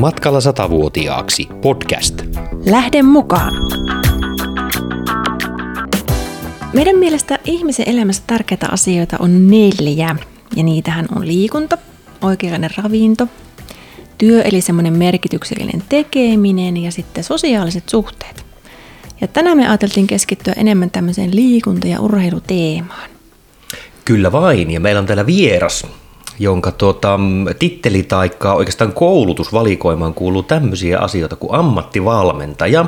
Matkalla satavuotiaaksi podcast. Lähde mukaan! Meidän mielestä ihmisen elämässä tärkeitä asioita on neljä. Ja niitähän on liikunta, oikeanlainen ravinto, työ eli semmoinen merkityksellinen tekeminen ja sitten sosiaaliset suhteet. Ja tänään me ajateltiin keskittyä enemmän tämmöiseen liikunta- ja urheiluteemaan. Kyllä vain, ja meillä on täällä vieras, jonka tuota, titteli tai oikeastaan koulutusvalikoimaan kuuluu tämmöisiä asioita kuin ammattivalmentaja,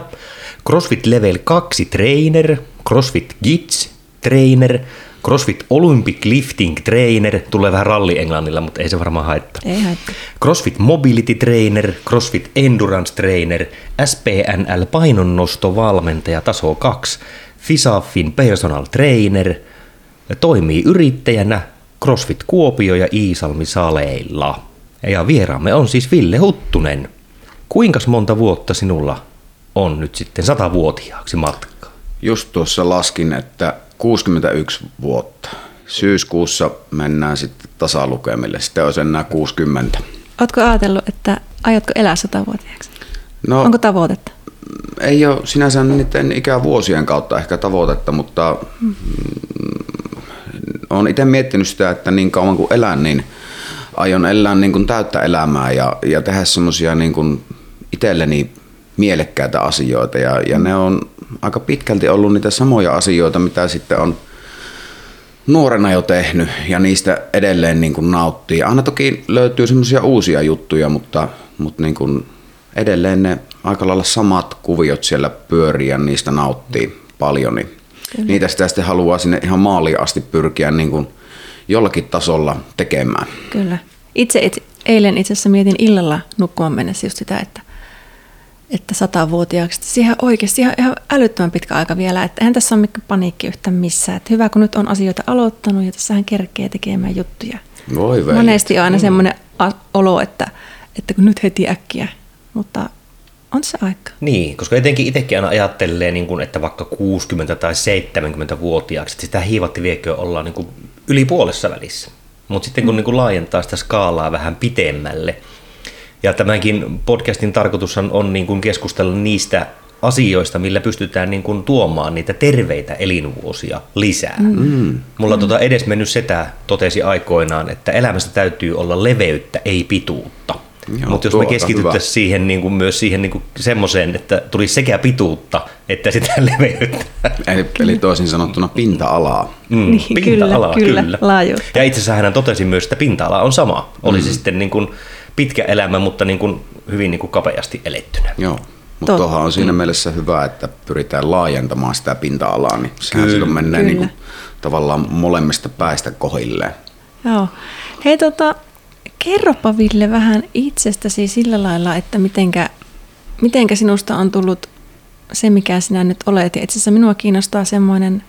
CrossFit Level 2 Trainer, CrossFit Gits Trainer, CrossFit Olympic Lifting Trainer, tulee vähän ralli englannilla, mutta ei se varmaan haittaa. Ei haittaa. CrossFit Mobility Trainer, CrossFit Endurance Trainer, SPNL painonnostovalmentaja taso 2, FISAFin Personal Trainer, toimii yrittäjänä CrossFit Kuopio ja Iisalmi Saleilla. Ja vieraamme on siis Ville Huttunen. Kuinka monta vuotta sinulla on nyt sitten satavuotiaaksi matkaa? Just tuossa laskin, että 61 vuotta. Syyskuussa mennään sitten tasalukemille. Sitten olisi enää 60. Oletko ajatellut, että aiotko elää satavuotiaaksi? No, Onko tavoitetta? ei ole sinänsä niiden ikävuosien kautta ehkä tavoitetta, mutta mm. Olen itse miettinyt sitä, että niin kauan kuin elän, niin aion elää niin kuin täyttä elämää ja, ja tehdä semmoisia niin kuin itselleni mielekkäitä asioita. Ja, ja ne on aika pitkälti ollut niitä samoja asioita, mitä sitten on nuorena jo tehnyt ja niistä edelleen niin kuin nauttii. Aina toki löytyy semmoisia uusia juttuja, mutta, mutta niin kuin edelleen ne aika lailla samat kuviot siellä pyörii ja niistä nauttii paljon. Niin niitä sitä sitten haluaa sinne ihan maaliin asti pyrkiä niin kuin jollakin tasolla tekemään. Kyllä. Itse et, eilen itse asiassa mietin illalla nukkumaan mennessä just sitä, että, että satavuotiaaksi. Siihen oikeasti ihan, ihan älyttömän pitkä aika vielä. Että eihän tässä ole mikään paniikki yhtään missään. Että hyvä, kun nyt on asioita aloittanut ja tässähän kerkee tekemään juttuja. Voi. Monesti on aina semmoinen a- olo, että, että kun nyt heti äkkiä. Mutta on se aika. Niin, koska etenkin itsekin aina ajattelee, niin kuin, että vaikka 60- tai 70-vuotiaaksi, että sitä hiivattiviekköä ollaan niin kuin yli puolessa välissä. Mutta sitten kun niin kuin laajentaa sitä skaalaa vähän pitemmälle, ja tämänkin podcastin tarkoitus on niin kuin keskustella niistä asioista, millä pystytään niin kuin tuomaan niitä terveitä elinvuosia lisää. Mm. Mulla tota edesmennyt setä totesi aikoinaan, että elämästä täytyy olla leveyttä, ei pituutta. Joo, Mutta jos me keskityttäisiin siihen niin kuin myös siihen niin kuin semmoiseen, että tulisi sekä pituutta että sitä leveyttä. Eli, eli toisin sanottuna pinta-alaa. Mm, Niin, kyllä, kyllä, laajuutta. Ja itse asiassa hän totesi myös, että pinta-ala on sama. Oli Mm. se sitten niin kuin pitkä elämä, mutta niin kuin hyvin niin kuin kapeasti elettynä. Joo. Mutta tuohan on siinä mielessä hyvä, että pyritään laajentamaan sitä pinta-alaa, niin sehän Kyllä. silloin menee Kyllä. niin kuin, tavallaan molemmista päistä kohilleen. Joo. Hei tota, kerropa Ville vähän itsestäsi sillä lailla, että mitenkä, mitenkä sinusta on tullut se, mikä sinä nyt olet. Ja itse asiassa minua kiinnostaa semmoinen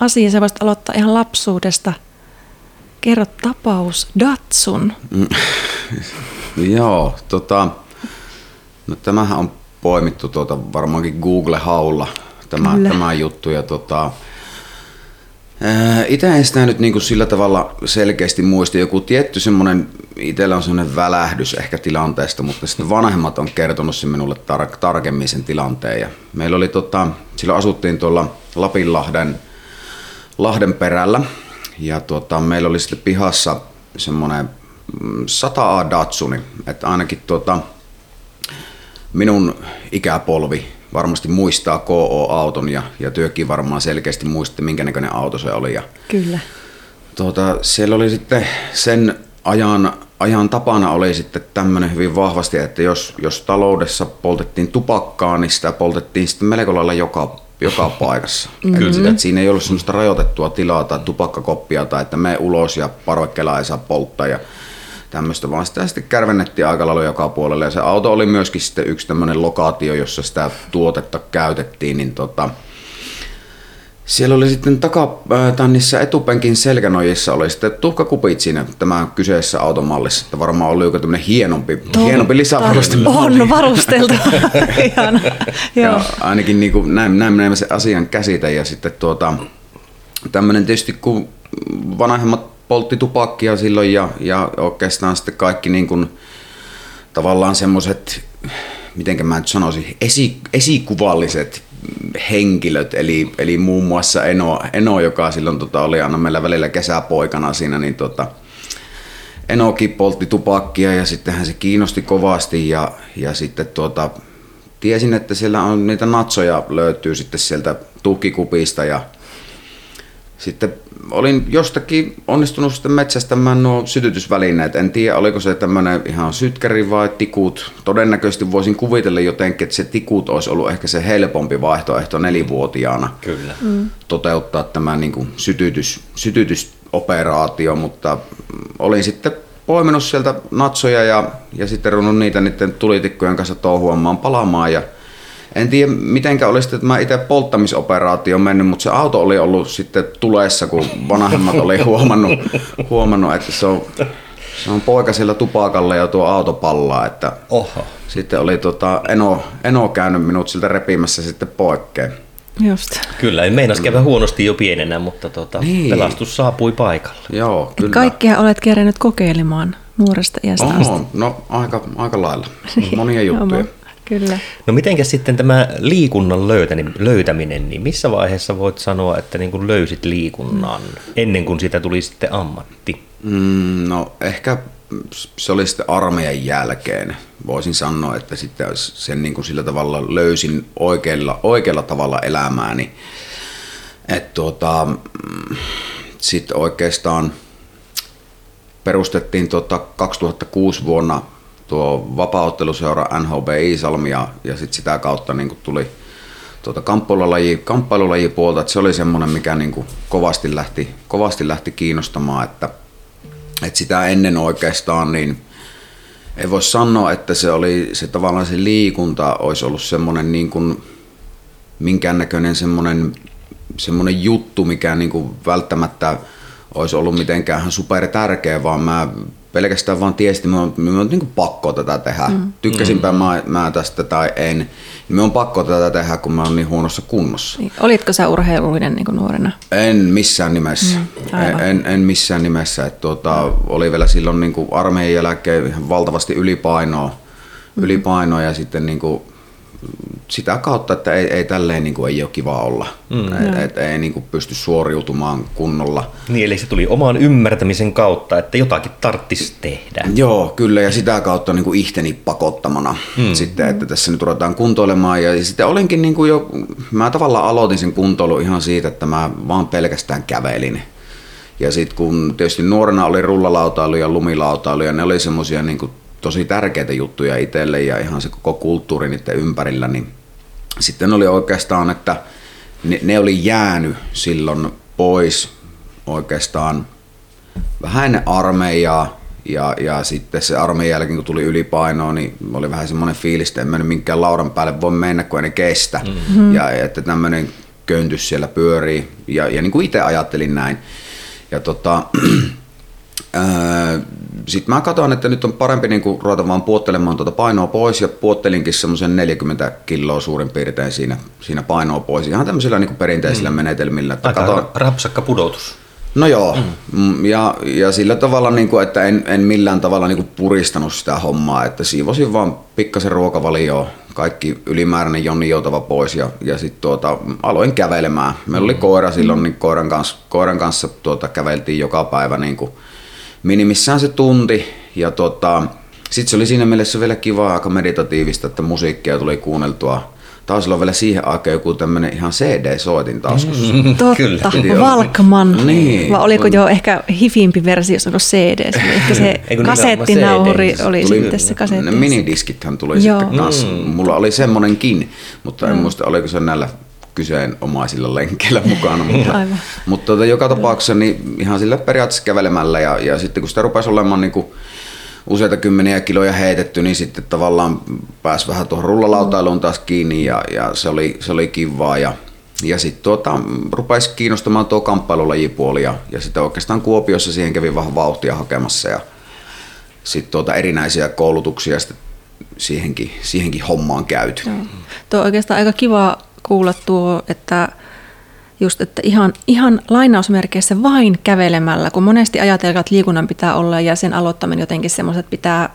asia, sä voisit aloittaa ihan lapsuudesta. Kerro tapaus Datsun. Joo, tota, no tämähän on poimittu tuota, varmaankin Google-haulla tämä, Kyllä. tämä juttu. Ja tota, itse en sitä nyt niin kuin sillä tavalla selkeästi muista. Joku tietty semmoinen, itsellä on semmoinen välähdys ehkä tilanteesta, mutta sitten vanhemmat on kertonut sen minulle tar- tarkemmin sen tilanteen. Ja meillä oli tota, silloin asuttiin tuolla Lapinlahden Lahden perällä ja tota, meillä oli sitten pihassa semmoinen 100A Datsuni, että ainakin tota, minun ikäpolvi varmasti muistaa KO-auton ja, ja työkin varmaan selkeästi muisti, minkä näköinen auto se oli. Ja, Kyllä. tuota, siellä oli sitten sen ajan, ajan tapana oli sitten tämmöinen hyvin vahvasti, että jos, jos taloudessa poltettiin tupakkaa, niin sitä poltettiin sitten melko lailla joka, joka paikassa. Mm-hmm. Että, että siinä ei ollut semmoista rajoitettua tilaa tai tupakkakoppia tai että me ulos ja parvekkeella ei saa polttaa ja tämmöistä, vaan sitä sitten kärvennettiin aika lailla joka puolelle. Ja se auto oli myöskin sitten yksi tämmöinen lokaatio, jossa sitä tuotetta käytettiin, niin tota, siellä oli sitten taka, äh, etupenkin selkänojissa oli sitten tuhkakupit siinä tämä kyseessä automallissa, että varmaan oli joku tämmöinen hienompi, hienompi lisävaruste. On varusteltu. Ihana. Joo. Ja ainakin niin kuin näin, näin mä sen asian käsitä ja sitten tuota, tämmöinen tietysti kun vanhemmat poltti tupakkia silloin ja, ja oikeastaan sitten kaikki niin kuin tavallaan semmoiset, miten mä nyt sanoisin, esi, esikuvalliset henkilöt, eli, eli muun muassa Eno, Eno joka silloin tota, oli aina meillä välillä kesäpoikana siinä, niin tota, Enokin poltti tupakkia ja sittenhän se kiinnosti kovasti ja, ja sitten tuota, tiesin, että siellä on niitä natsoja löytyy sitten sieltä tuhkikupista ja sitten olin jostakin onnistunut sitten metsästämään nuo sytytysvälineet. En tiedä, oliko se tämmöinen ihan sytkäri vai tikut. Todennäköisesti voisin kuvitella jotenkin, että se tikut olisi ollut ehkä se helpompi vaihtoehto nelivuotiaana Kyllä. mm. toteuttaa tämä niin kuin sytytys, sytytysoperaatio, mutta olin sitten poiminut sieltä natsoja ja, ja sitten runnut niitä niiden tulitikkojen kanssa touhuamaan palaamaan ja en tiedä, mitenkä olisi tämä itse polttamisoperaatio mennyt, mutta se auto oli ollut sitten tulessa, kun vanhemmat oli huomannut, huomannut että se on, se on poika sillä tupakalla ja tuo auto pallaa. Että Oho. Sitten oli tota, Eno, Eno käynyt minut siltä repimässä sitten poikkeen. Just. Kyllä, ei meinas käydä huonosti jo pienenä, mutta tota, Niin. pelastus saapui paikalle. Joo, Et kyllä. kaikkia olet kerännyt kokeilemaan nuoresta iästä asti. Oho, no aika, aika lailla. Monia juttuja. Kyllä. No mitenkä sitten tämä liikunnan löytäni- löytäminen, niin missä vaiheessa voit sanoa, että niin kuin löysit liikunnan ennen kuin siitä tuli sitten ammatti? Mm, no ehkä se oli sitten armeijan jälkeen. Voisin sanoa, että sitten sen niin kuin sillä tavalla löysin oikealla, oikealla tavalla elämääni. Että tuota, mm, sitten oikeastaan perustettiin tuota 2006 vuonna tuo vapaaotteluseura NHB Iisalmi ja, ja sitten sitä kautta niin kuin tuli tuota kamppailulaji, kamppailulaji puolta, että se oli semmoinen, mikä niin kuin kovasti, lähti, kovasti lähti kiinnostamaan, että, että sitä ennen oikeastaan niin ei voi sanoa, että se oli se tavallaan se liikunta olisi ollut semmoinen niin kuin minkäännäköinen semmoinen, semmoinen juttu, mikä niin kuin välttämättä olisi ollut mitenkään super tärkeä, vaan mä pelkästään vaan että minun on, minun on niin kuin pakko tätä tehdä. Mm. Tykkäsinpä mm. mä, mä tästä tai en. Niin minun on pakko tätä tehdä, kun mä oon niin huonossa kunnossa. Niin. Olitko sä urheilullinen niin kuin nuorena? En missään nimessä. Mm, aivan. en, en missään nimessä. Et tuota, oli vielä silloin niin kuin armeijan jälkeen ihan valtavasti ylipainoa, mm. ylipainoa ja sitten niin kuin, sitä kautta, että ei, ei tälleen niin kuin, ei ole kiva olla. Mm. Et, et, ei niin kuin, pysty suoriutumaan kunnolla. Niin, eli se tuli oman ymmärtämisen kautta, että jotakin tarttisi tehdä. Joo, kyllä, ja sitä kautta niin kuin ihteni pakottamana mm. sitten, että tässä nyt ruvetaan kuntoilemaan. Ja sitten olinkin niin kuin jo, mä tavallaan aloitin sen kuntoilun ihan siitä, että mä vaan pelkästään kävelin. Ja sitten kun tietysti nuorena oli rullalautailu ja lumilautailu, ja ne oli semmoisia niin kuin tosi tärkeitä juttuja itselle ja ihan se koko kulttuuri niiden ympärillä, niin sitten oli oikeastaan, että ne, ne oli jäänyt silloin pois oikeastaan vähän ennen armeijaa ja, ja sitten se armeijan jälkeen, kun tuli ylipainoa, niin oli vähän semmoinen fiilis, että en mennyt minkään laudan päälle voi mennä, kun ei ne kestä. Mm-hmm. Ja että tämmöinen köntys siellä pyörii. Ja, ja niin kuin itse ajattelin näin. Ja tota, sitten mä katsoin, että nyt on parempi niin kuin ruveta vaan puottelemaan tuota painoa pois ja puottelinkin semmoisen 40 kiloa suurin piirtein siinä, siinä painoa pois. Ihan tämmöisillä niin kuin perinteisillä mm. menetelmillä. Että Aika katoin, rapsakka pudotus. No joo, mm. ja, ja sillä tavalla, niin kuin, että en, en millään tavalla niin kuin puristanut sitä hommaa, että siivosin vaan pikkasen ruokavalioa, kaikki ylimääräinen jonni joutava pois ja, ja sitten tuota, aloin kävelemään. Meillä oli koira silloin, niin koiran kanssa, koiran kanssa tuota, käveltiin joka päivä niin kuin minimissään se tunti ja tuota, sitten se oli siinä mielessä vielä kiva aika meditatiivista, että musiikkia tuli kuunneltua. Taas on vielä siihen aikaan joku tämmöinen ihan CD-soitin taskussa. Totta, Kyllä. Piti olla. Walkman. Niin. Vai oliko jo ehkä hifimpi versio, onko CD? Ehkä se kasettinauhuri oli Tuli- sitten se kasetti. Ne minidiskithän tuli Joo. sitten kanssa. Mulla oli semmonenkin, mutta en muista oliko se näillä kyseenomaisilla lenkkeillä mukana. Mutta, Aivan. mutta tuota, joka tapauksessa niin ihan sillä periaatteessa kävelemällä ja, ja sitten kun sitä rupesi olemaan niin kuin useita kymmeniä kiloja heitetty, niin sitten tavallaan pääsi vähän tuohon rullalautailuun taas kiinni ja, ja se, oli, se oli kivaa ja ja sitten tuota, rupesi kiinnostamaan tuo kamppailulajipuoli ja, ja sitten oikeastaan Kuopiossa siihen kävi vähän vauhtia hakemassa ja sitten tuota erinäisiä koulutuksia sitten siihenkin, siihenkin hommaan käyty. Joo. Tuo on oikeastaan aika kiva kuulla tuo, että just, että ihan, ihan lainausmerkeissä vain kävelemällä, kun monesti ajatellaan, että liikunnan pitää olla ja sen aloittaminen jotenkin semmoiset pitää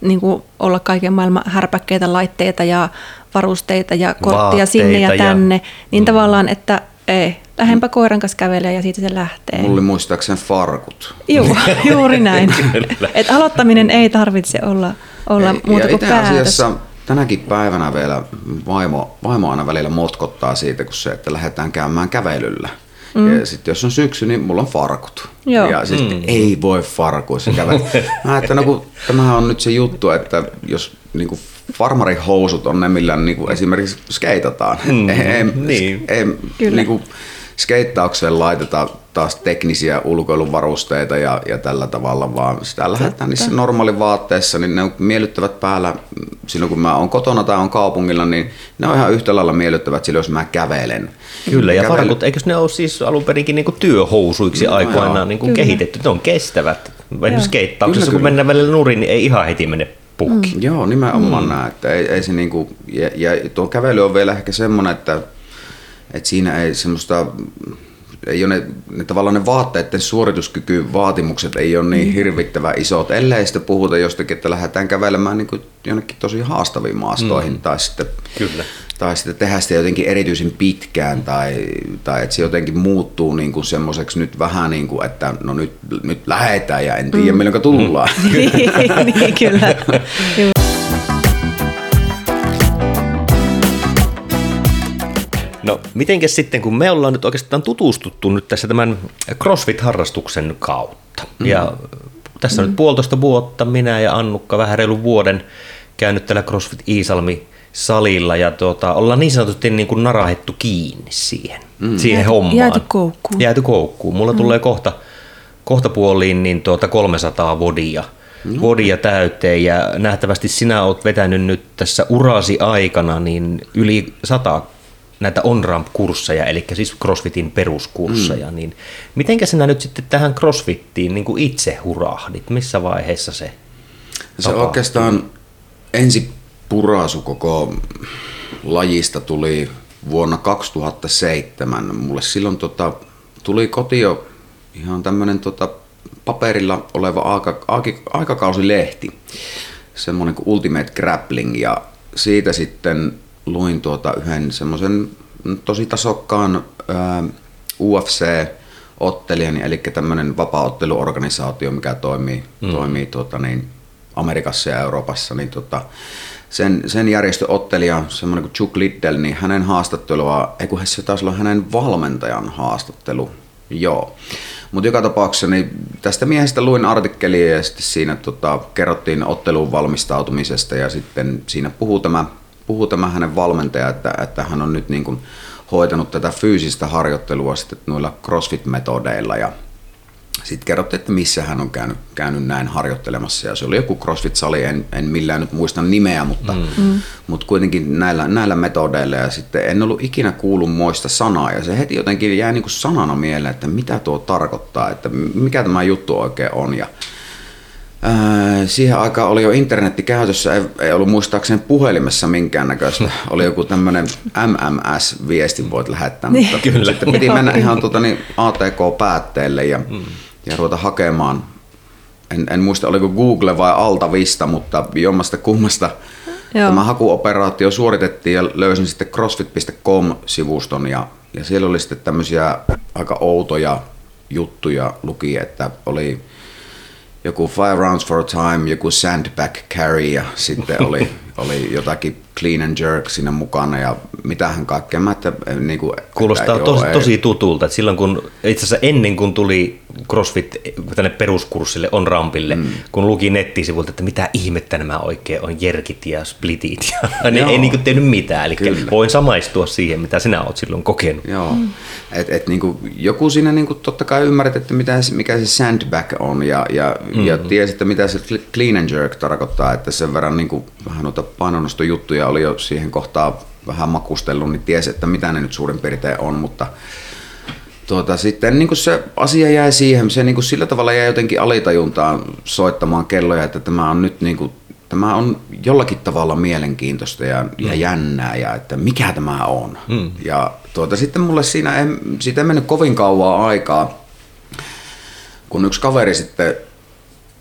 niin kuin olla kaiken maailman härpäkkeitä, laitteita ja varusteita ja korttia Vaatteita sinne ja ja- tänne. Niin Mm. tavallaan, että ei, lähempä koiran kanssa kävelee ja siitä se lähtee. Mulla oli muistaakseni farkut. Juu, juuri näin. Et aloittaminen ei tarvitse olla, olla Ei, muuta ja kuin itse päätös. asiassa tänäkin päivänä vielä vaimo, vaimo aina välillä motkottaa siitä, kun se, että lähdetään käymään kävelyllä. Mm. Ja sitten jos on syksy, niin mulla on farkut. Joo. Ja siis mm. ei voi farkuissa kävellä. Mä että no kun tämähän on nyt se juttu, että jos niinku farmarihousut on ne, millä niinku esimerkiksi skeitataan. Mm, ei, niin. ei, Kyllä. niinku, skeittaukseen laitetaan taas teknisiä ulkoiluvarusteita ja, ja tällä tavalla, vaan sitä lähdetään niissä normaalivaatteissa, niin ne on miellyttävät päällä silloin kun mä oon kotona tai on kaupungilla, niin ne on ihan yhtä lailla miellyttävät silloin, jos mä kävelen. Kyllä, ja Kävely- farkut, eikös ne ole siis alun perinkin niinku työhousuiksi No aikoinaan niinku Kyllä. kehitetty? Ne on kestävät. Esimerkiksi skeittauksessa, Kyllä, kun kyllä. mennään välillä nurin, niin ei ihan heti mene pukki. Mm. Joo, nimenomaan mm. näin, että ei, ei se niinku, ja, ja tuo kävely on vielä ehkä semmoinen, että, että siinä ei semmoista, ei ole ne, ne tavallaan ne vaatteiden suorituskykyvaatimukset ei ole niin hirvittävän isot, ellei sitten puhuta jostakin, että lähdetään kävelemään niin jonnekin tosi haastaviin maastoihin mm. tai sitten Kyllä. tai sitten tehdä sitä jotenkin erityisen pitkään tai, tai että se jotenkin muuttuu niin kuin semmoiseksi nyt vähän niin kuin, että no nyt, nyt lähetään ja en tiedä mm. milloin tullaan. niin, kyllä. No, mitenkäs sitten, kun me ollaan nyt oikeastaan tutustuttu nyt tässä tämän CrossFit-harrastuksen kautta. Mm. Ja tässä on nyt puolitoista vuotta minä ja Annukka vähän reilun vuoden käynyt täällä CrossFit Iisalmi salilla ja tuota, ollaan niin sanotusti niin kuin narahettu kiinni siihen, mm. siihen Jääty- hommaan. jääty koukkuun. Jääty koukkuun. Mulla mm. tulee kohta, kohta puoliin niin tuota 300 vodia, no. vodia täyteen ja nähtävästi sinä oot vetänyt nyt tässä urasi aikana niin yli 100 näitä on-ramp-kursseja, eli siis CrossFitin peruskursseja, mm. niin mitenkä sinä nyt sitten tähän CrossFittiin niin kuin itse hurahdit? Missä vaiheessa se Se tapahtui? oikeastaan ensi purasu koko lajista tuli vuonna 2007. Mulle silloin tota, tuli kotio ihan tämmöinen tota, paperilla oleva aika, aika, aikakausilehti, semmoinen kuin Ultimate Grappling ja siitä sitten luin tuota yhden semmoisen tosi tasokkaan ää, UFC-ottelijan, eli tämmöinen vapaaotteluorganisaatio, mikä toimii, mm. toimii tuota, niin, Amerikassa ja Euroopassa, niin tota, sen, sen järjestöottelija, semmoinen kuin Chuck Liddell, niin hänen haastattelua, ei kun se taisi olla hänen valmentajan haastattelu, joo. Mutta joka tapauksessa niin tästä miehestä luin artikkelia ja sitten siinä tota, kerrottiin otteluun valmistautumisesta ja sitten siinä puhuu tämä, puhuu tämä hänen valmentaja, että, että hän on nyt niin kuin hoitanut tätä fyysistä harjoittelua sitten noilla CrossFit-metodeilla. Ja sitten kerrottiin, että missä hän on käynyt, käynyt näin harjoittelemassa. Ja se oli joku CrossFit-sali, en, en millään nyt muista nimeä, mutta, mm. mutta kuitenkin näillä, näillä metodeilla. Ja sitten en ollut ikinä kuullut moista sanaa. Ja se heti jotenkin jäi niin kuin sanana mieleen, että mitä tuo tarkoittaa, että mikä tämä juttu oikein on. Ja Siihen aikaan oli jo internetti käytössä, ei, ei ollut muistaakseni puhelimessa minkäännäköistä. Oli joku tämmöinen MMS-viesti voit lähettää, Niin. mutta Kyllä. sitten piti mennä ihan tuota, niin ATK-päätteelle ja, mm. ja ruveta hakemaan. En, en muista oliko Google vai Altavista, mutta jommasta kummasta Joo. tämä hakuoperaatio suoritettiin ja löysin sitten crossfit.com-sivuston ja, ja siellä oli sitten tämmöisiä aika outoja juttuja luki, että oli joku five rounds for a time, joku sandbag carry ja sitten oli, oli jotakin clean and jerk siinä mukana ja mitähän kaikkea. Mä että, eh, niin kuin, Kuulostaa että tosi, ei- tosi tutulta. Että silloin kun, itse asiassa ennen kuin tuli CrossFit tänne peruskurssille on rampille, mm. kun luki nettisivuilta, että mitä ihmettä nämä oikein on, jerkit ja splitit, ja ne Joo. ei niin tehnyt mitään. Eli Kyllä. voin samaistua siihen, mitä sinä olet silloin kokenut. Joo, mm. et, et niinku, joku siinä niinku, totta kai ymmärrät, että mitä, mikä se sandbag on ja, ja, mm. ja tiesi, että mitä se cl- clean and jerk tarkoittaa, että sen verran niinku, vähän noita painonnostojuttuja oli jo siihen kohtaan vähän makustellut, niin tiesi, että mitä ne nyt suurin piirtein on, mutta tuota, sitten niin se asia jäi siihen, se niin sillä tavalla jäi jotenkin alitajuntaan soittamaan kelloja, että tämä on nyt niin kuin, tämä on jollakin tavalla mielenkiintoista ja, ja jännää ja että mikä tämä on. Mm. Ja tuota, sitten mulle siinä ei, siitä ei mennyt kovin kauan aikaa, kun yksi kaveri sitten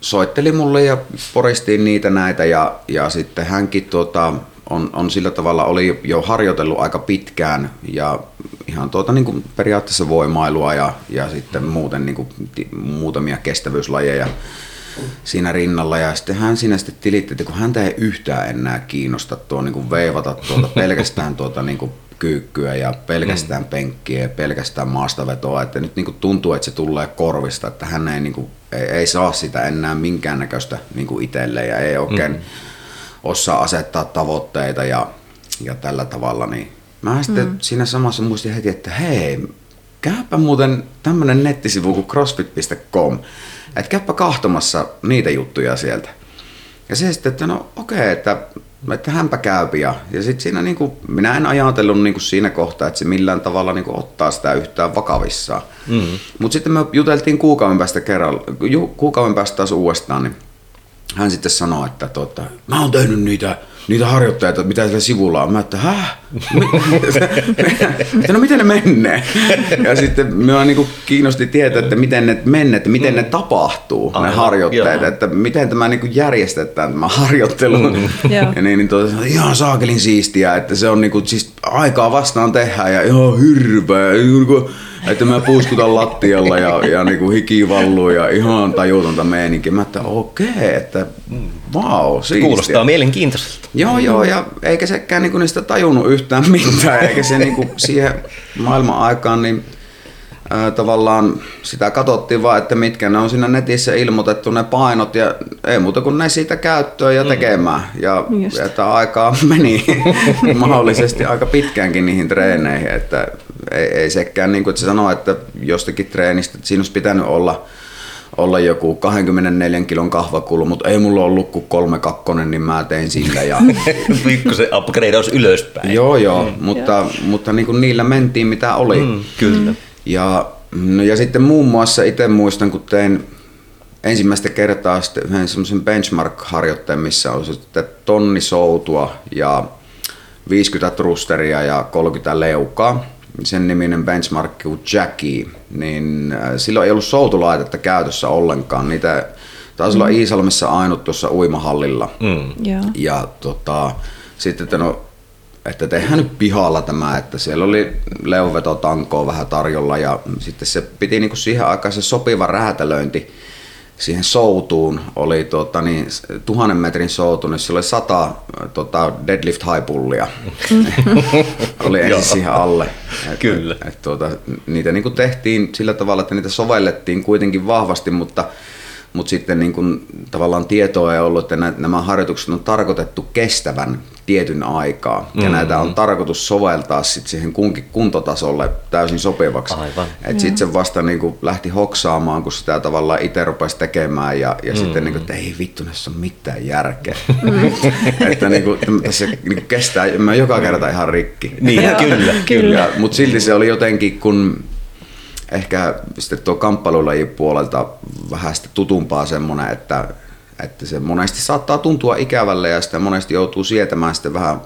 soitteli mulle ja poristiin niitä näitä ja, ja sitten hänkin tuota, on, on sillä tavalla, oli jo harjoitellut aika pitkään ja ihan tuota niin kuin periaatteessa voimailua ja, ja sitten muuten niin kuin, muutamia kestävyyslajeja siinä rinnalla ja sitten hän siinä sitten tilitti, että kun häntä ei yhtään enää kiinnosta tuo niin kuin veivata tuota pelkästään tuota niin kuin kyykkyä ja pelkästään mm. penkkiä ja pelkästään maastavetoa, että nyt niin kuin tuntuu, että se tulee korvista, että hän ei, niin kuin, ei, ei saa sitä enää minkäännäköistä niin kuin itselleen ja ei oikein mm. Osaa asettaa tavoitteita ja, ja tällä tavalla, niin mä sitten mm. siinä samassa muistin heti, että hei, käypä muuten tämmönen nettisivu kuin crossfit.com, että käypä kahtomassa niitä juttuja sieltä. Ja se sitten, että no okei, okay, että, että hänpä käypi. Ja, ja sitten siinä niin kuin, minä en ajatellut niin kuin siinä kohtaa, että se millään tavalla niin kuin ottaa sitä yhtään vakavissaan. Mm-hmm. Mutta sitten me juteltiin kuukauden päästä kerralla, kuukauden päästä taas uudestaan, niin hän sitten sanoi, että tota, mä oon tehnyt niitä niitä harjoittajia, mitä siellä sivulla on. Mä että, häh? no miten ne menee? Ja sitten minua niin kiinnosti tietää, että miten ne menee, että miten ne tapahtuu, Aivan, ne harjoitteet, joo. että miten tämä niin järjestetään tämä harjoittelu. Mm. ja niin, niin tuota, ihan saakelin siistiä, että se on niin kuin, siis aikaa vastaan tehdään ja ihan hirveä. Niin että mä puuskutan lattialla ja, ja niin kuin hiki valluu ja ihan tajutonta meininkiä. Mä että okei, okay, että wow, siistiä. Kuulostaa mielenkiintoiselta. Joo, joo, ja eikä sekään niin kuin niistä tajunnut yhtään mitään, eikä se niin kuin siihen maailman aikaan, niin ää, tavallaan sitä katsottiin vaan, että mitkä ne on siinä netissä ilmoitettu ne painot ja ei muuta kuin ne siitä käyttöön ja mm. tekemään. Ja, ja että aikaa meni mahdollisesti aika pitkäänkin niihin treeneihin, että ei, ei sekään niin kuin, että se sanoo, että jostakin treenistä, että siinä olisi pitänyt olla olla joku 24 kilon kahvakulu, mutta ei mulla ollut kuin kolme kakkonen, niin mä tein sillä. Ja... se upgradeaus ylöspäin. Joo, joo, mm. mutta, mutta niin kuin niillä mentiin mitä oli. Mm, kyllä. Ja, no ja sitten muun muassa itse muistan, kun tein ensimmäistä kertaa yhden semmoisen benchmark-harjoitteen, missä on sitten tonni soutua ja 50 trusteria ja 30 leukaa sen niminen benchmark kuin Jackie, niin äh, silloin ei ollut soutulaitetta käytössä ollenkaan. Niitä taisi mm. olla Iisalmessa ainut tuossa uimahallilla. Mm. Yeah. Ja tota, sitten, että no, että tehdään nyt pihalla tämä, että siellä oli leuvetotankoa vähän tarjolla ja sitten se piti niinku siihen aikaan se sopiva räätälöinti siihen soutuun oli tota, niin, tuhannen metrin soutu, niin se oli sata tota, deadlift haipullia. oli ensin siihen alle. Et, Kyllä. Et, et, tuota, niitä niin kuin tehtiin sillä tavalla, että niitä sovellettiin kuitenkin vahvasti, mutta mutta sitten niin kuin, tavallaan tietoa ei ollut, että nämä harjoitukset on tarkoitettu kestävän tietyn aikaa. Mm-hmm. Ja näitä on tarkoitus soveltaa sit siihen kunkin kuntotasolle täysin sopivaksi. Aivan. Sitten se vasta niin kuin lähti hoksaamaan, kun sitä tavallaan itse rupesi tekemään ja, ja mm. sitten niin kuin, että ei vittu, näissä on mitään järkeä. Mm. että niin kuin, tässä niin kuin kestää, mä joka kerta ihan rikki. Niin, kyllä. kyllä. Mutta silti se oli jotenkin, kun ehkä sitten tuo kamppailulajin puolelta vähän sitten tutumpaa semmoinen, että, että se monesti saattaa tuntua ikävälle ja sitten monesti joutuu sietämään sitten vähän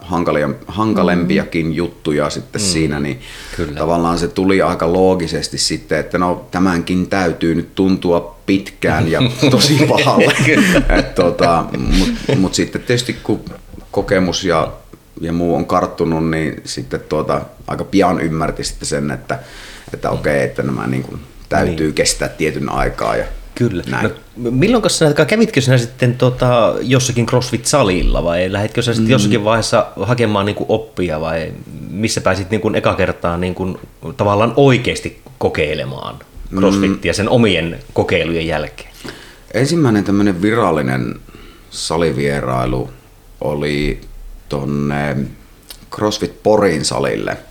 hankalempiakin mm. juttuja sitten mm. siinä, niin Kyllä. tavallaan se tuli aika loogisesti sitten, että no tämänkin täytyy nyt tuntua pitkään ja tosi pahalle. tota, Mutta mut sitten tietysti kun kokemus ja, ja muu on karttunut, niin sitten tuota, aika pian ymmärti sitten sen, että että okei, okay, että nämä niin kuin täytyy niin. kestää tietyn aikaa ja Kyllä. Näin. No, milloin sinä, kävitkö sinä sitten tota, jossakin CrossFit-salilla vai lähditkö sinä sitten mm. jossakin vaiheessa hakemaan niin kuin oppia vai missä pääsit niin kuin eka kertaa niin kuin, tavallaan oikeasti kokeilemaan CrossFitia mm. sen omien kokeilujen jälkeen? Ensimmäinen tämmöinen virallinen salivierailu oli tuonne CrossFit Porin salille –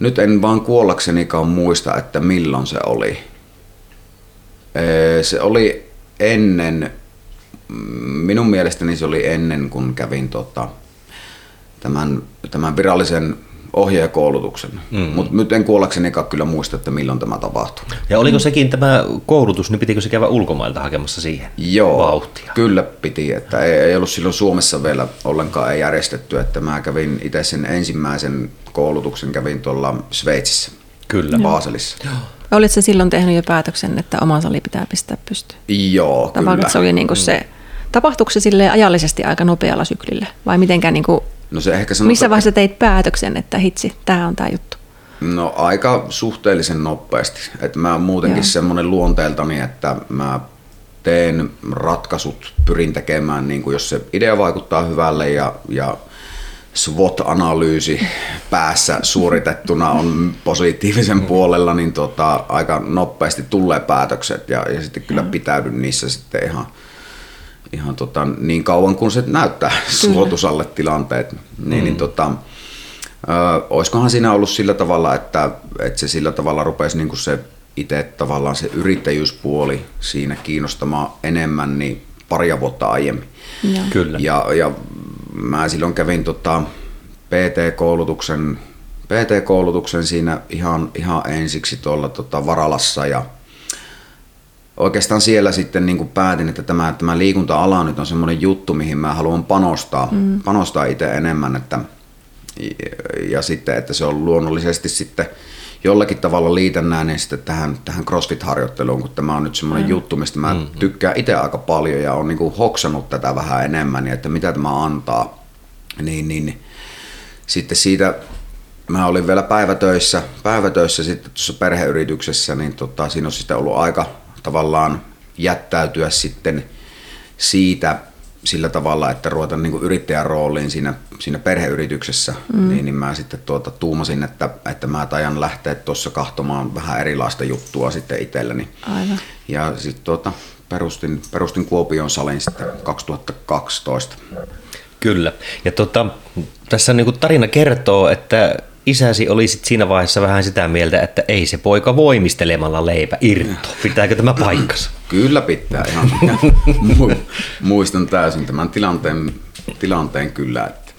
nyt en vaan kuollaksenikaan muista, että milloin se oli. Se oli ennen, minun mielestäni se oli ennen kun kävin tota, tämän, tämän virallisen ohjaajakoulutuksen. Mm-hmm. Mutta nyt en kuollaksenikaan kyllä muista, että milloin tämä tapahtui. Ja oliko sekin tämä koulutus, niin pitikö se käydä ulkomailta hakemassa siihen Joo, vauhtia? kyllä piti. Että ei, ei ollut silloin Suomessa vielä ollenkaan ei järjestetty. Että mä kävin itse sen ensimmäisen koulutuksen kävin tuolla Sveitsissä. Kyllä. Baselissa. Joo. Vai olitko sä silloin tehnyt jo päätöksen, että oma sali pitää pistää pystyyn? Joo, Tai kyllä. se oli niin kuin se, tapahtuiko se silleen ajallisesti aika nopealla syklillä? Vai mitenkään, niin kuin, No se ehkä sanotaan, missä vaiheessa teit päätöksen, että hitsi, tämä on tämä juttu? No aika suhteellisen nopeasti. Et mä oon muutenkin Joo. semmoinen luonteeltani, että mä teen ratkaisut, pyrin tekemään, niin kuin jos se idea vaikuttaa hyvälle ja, ja SWOT-analyysi päässä suoritettuna on positiivisen puolella, niin tota, aika nopeasti tulee päätökset ja, ja sitten kyllä pitäydyn niissä sitten ihan, ihan tota, niin kauan kun se näyttää suotusalle tilanteet. Niin, niin tota, ö, olisikohan siinä ollut sillä tavalla, että, että se sillä tavalla rupesi niin kuin se itse tavallaan se yrittäjyyspuoli siinä kiinnostamaan enemmän niin paria vuotta aiemmin. Joo. Kyllä. Ja, ja mä silloin kävin tota PT-koulutuksen, PT-koulutuksen siinä ihan, ihan ensiksi tuolla tota Varalassa ja oikeastaan siellä sitten niin kuin päätin, että tämä, tämä liikunta-ala nyt on semmoinen juttu, mihin mä haluan panostaa, mm. panostaa itse enemmän, että, ja, ja sitten, että se on luonnollisesti sitten jollakin tavalla liitännäinen sitten tähän, tähän CrossFit-harjoitteluun, kun tämä on nyt semmoinen mm. juttu, mistä mä mm-hmm. tykkään itse aika paljon ja on niin kuin hoksannut tätä vähän enemmän ja että mitä tämä antaa. Niin, niin sitten siitä mä olin vielä päivätöissä, päivätöissä sitten tuossa perheyrityksessä, niin tota, siinä on sitten ollut aika tavallaan jättäytyä sitten siitä sillä tavalla, että ruveta niin kuin yrittäjän rooliin siinä, siinä perheyrityksessä, mm. niin, niin mä sitten tuota, tuumasin, että, että mä tajan lähteä tuossa kahtomaan vähän erilaista juttua sitten itselleni. Aivan. Ja sitten tuota, perustin, perustin Kuopion salin sitten 2012. Kyllä. Ja tota, tässä niin kuin tarina kertoo, että isäsi oli sit siinä vaiheessa vähän sitä mieltä, että ei se poika voimistelemalla leipä irto. Pitääkö tämä paikkansa? Kyllä pitää ihan. Mu- Muistan täysin tämän tilanteen, tilanteen kyllä. Että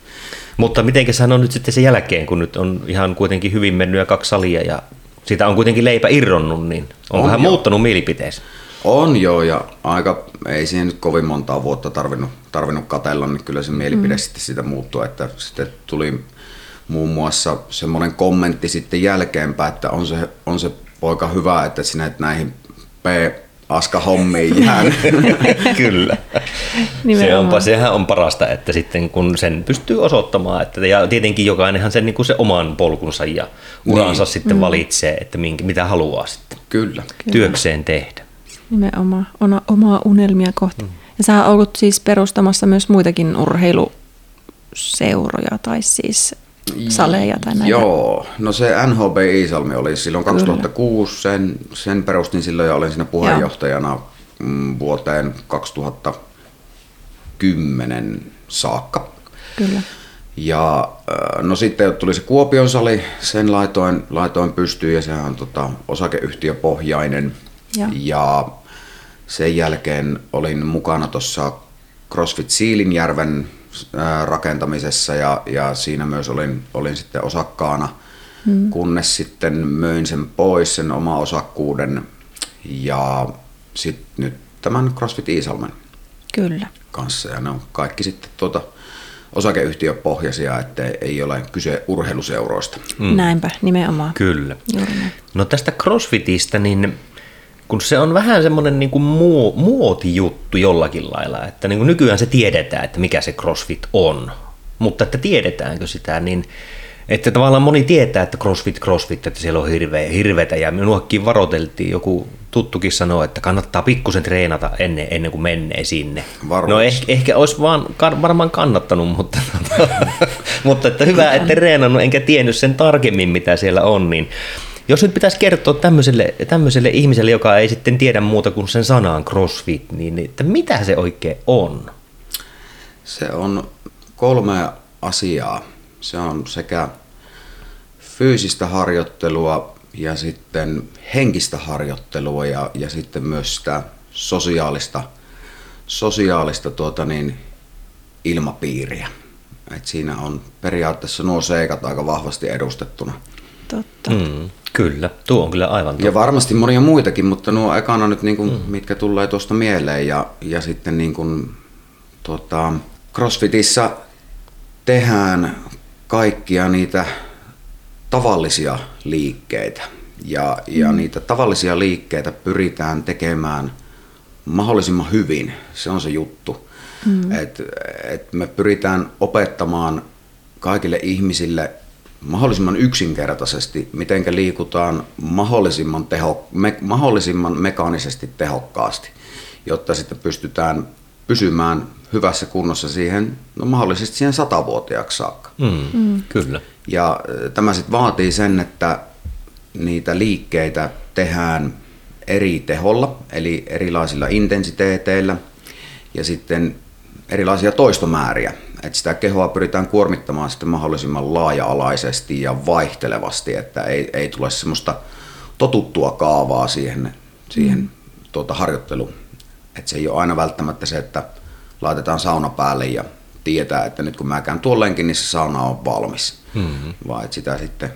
Mutta miten hän on nyt sitten sen jälkeen, kun nyt on ihan kuitenkin hyvin mennyt ja kaksi salia ja siitä on kuitenkin leipä irronnut, niin onko On hän joo. muuttanut mielipiteensä? on jo ja aika, ei siihen nyt kovin montaa vuotta tarvinnut, tarvinnut katella, niin kyllä se mielipide mm. sitten siitä muuttui, että sitten tuli muun muassa semmoinen kommentti sitten jälkeenpäin, että on se, on se poika hyvä, että sinä et näihin P-aska-hommiin jäänyt. Kyllä. Se onpa, sehän on parasta, että sitten kun sen pystyy osoittamaan, että ja tietenkin jokainenhan sen, niin kuin se oman polkunsa ja uransa niin. sitten valitsee, että minkä, mitä haluaa sitten kyllä. työkseen tehdä. Nimenomaan. On omaa unelmia kohti. Mm. Ja sä oot ollut siis perustamassa myös muitakin urheiluseuroja tai siis saleja tai näitä. Joo, no se NHB Iisalmi oli silloin 2006, sen, sen perustin silloin ja olin siinä puheenjohtajana mm, vuoteen 2010 saakka. Kyllä. Ja no sitten tuli se Kuopion sali, sen laitoin, laitoin pystyyn ja sehän on tota, osakeyhtiöpohjainen. Ja. ja sen jälkeen olin mukana tuossa CrossFit Siilinjärven rakentamisessa ja, ja siinä myös olin, olin sitten osakkaana, hmm. kunnes sitten möin sen pois, sen oma osakkuuden ja sitten nyt tämän CrossFit Iisalmen Kyllä. kanssa ja ne on kaikki sitten tuota osakeyhtiöpohjaisia, että ei ole kyse urheiluseuroista. Mm. Näinpä, nimenomaan. Kyllä. Juuri näin. No tästä crossfitistä, niin kun se on vähän semmoinen niin kuin muo, muotijuttu jollakin lailla, että niin kuin nykyään se tiedetään, että mikä se crossfit on, mutta että tiedetäänkö sitä, niin että tavallaan moni tietää, että crossfit, crossfit, että siellä on hirveä, hirvetä ja minuakin varoteltiin, joku tuttukin sanoi, että kannattaa pikkusen treenata ennen, ennen kuin menee sinne. Varmasti. No ehkä, ehkä olisi vaan, varmaan kannattanut, mutta, mutta että hyvä, että treenannut enkä tiennyt sen tarkemmin, mitä siellä on, niin jos nyt pitäisi kertoa tämmöiselle, tämmöiselle ihmiselle, joka ei sitten tiedä muuta kuin sen sanaan crossfit, niin että mitä se oikein on? Se on kolme asiaa. Se on sekä fyysistä harjoittelua ja sitten henkistä harjoittelua ja, ja sitten myös sitä sosiaalista, sosiaalista tuota niin, ilmapiiriä. Et siinä on periaatteessa nuo seikat aika vahvasti edustettuna. Totta. Mm, kyllä, tuo on kyllä aivan totta. Ja varmasti monia muitakin, mutta nuo ekana nyt, niin kuin, mm. mitkä tulee tuosta mieleen. Ja, ja sitten niin kuin, tota, CrossFitissa tehdään kaikkia niitä tavallisia liikkeitä. Ja, ja mm. niitä tavallisia liikkeitä pyritään tekemään mahdollisimman hyvin. Se on se juttu. Mm. Et, et me pyritään opettamaan kaikille ihmisille mahdollisimman yksinkertaisesti, miten liikutaan mahdollisimman, teho, me, mahdollisimman mekaanisesti tehokkaasti, jotta sitten pystytään pysymään hyvässä kunnossa siihen, no mahdollisesti siihen satavuotiaaksi saakka. Mm, mm. Kyllä. Ja tämä sitten vaatii sen, että niitä liikkeitä tehdään eri teholla, eli erilaisilla intensiteeteillä ja sitten erilaisia toistomääriä. Että sitä kehoa pyritään kuormittamaan sitten mahdollisimman laaja-alaisesti ja vaihtelevasti, että ei, ei tule semmoista totuttua kaavaa siihen, siihen mm. tuota harjoitteluun. Että se ei ole aina välttämättä se, että laitetaan sauna päälle ja tietää, että nyt kun mä käyn tuolleenkin, niin se sauna on valmis. Mm-hmm. Vaan että sitä sitten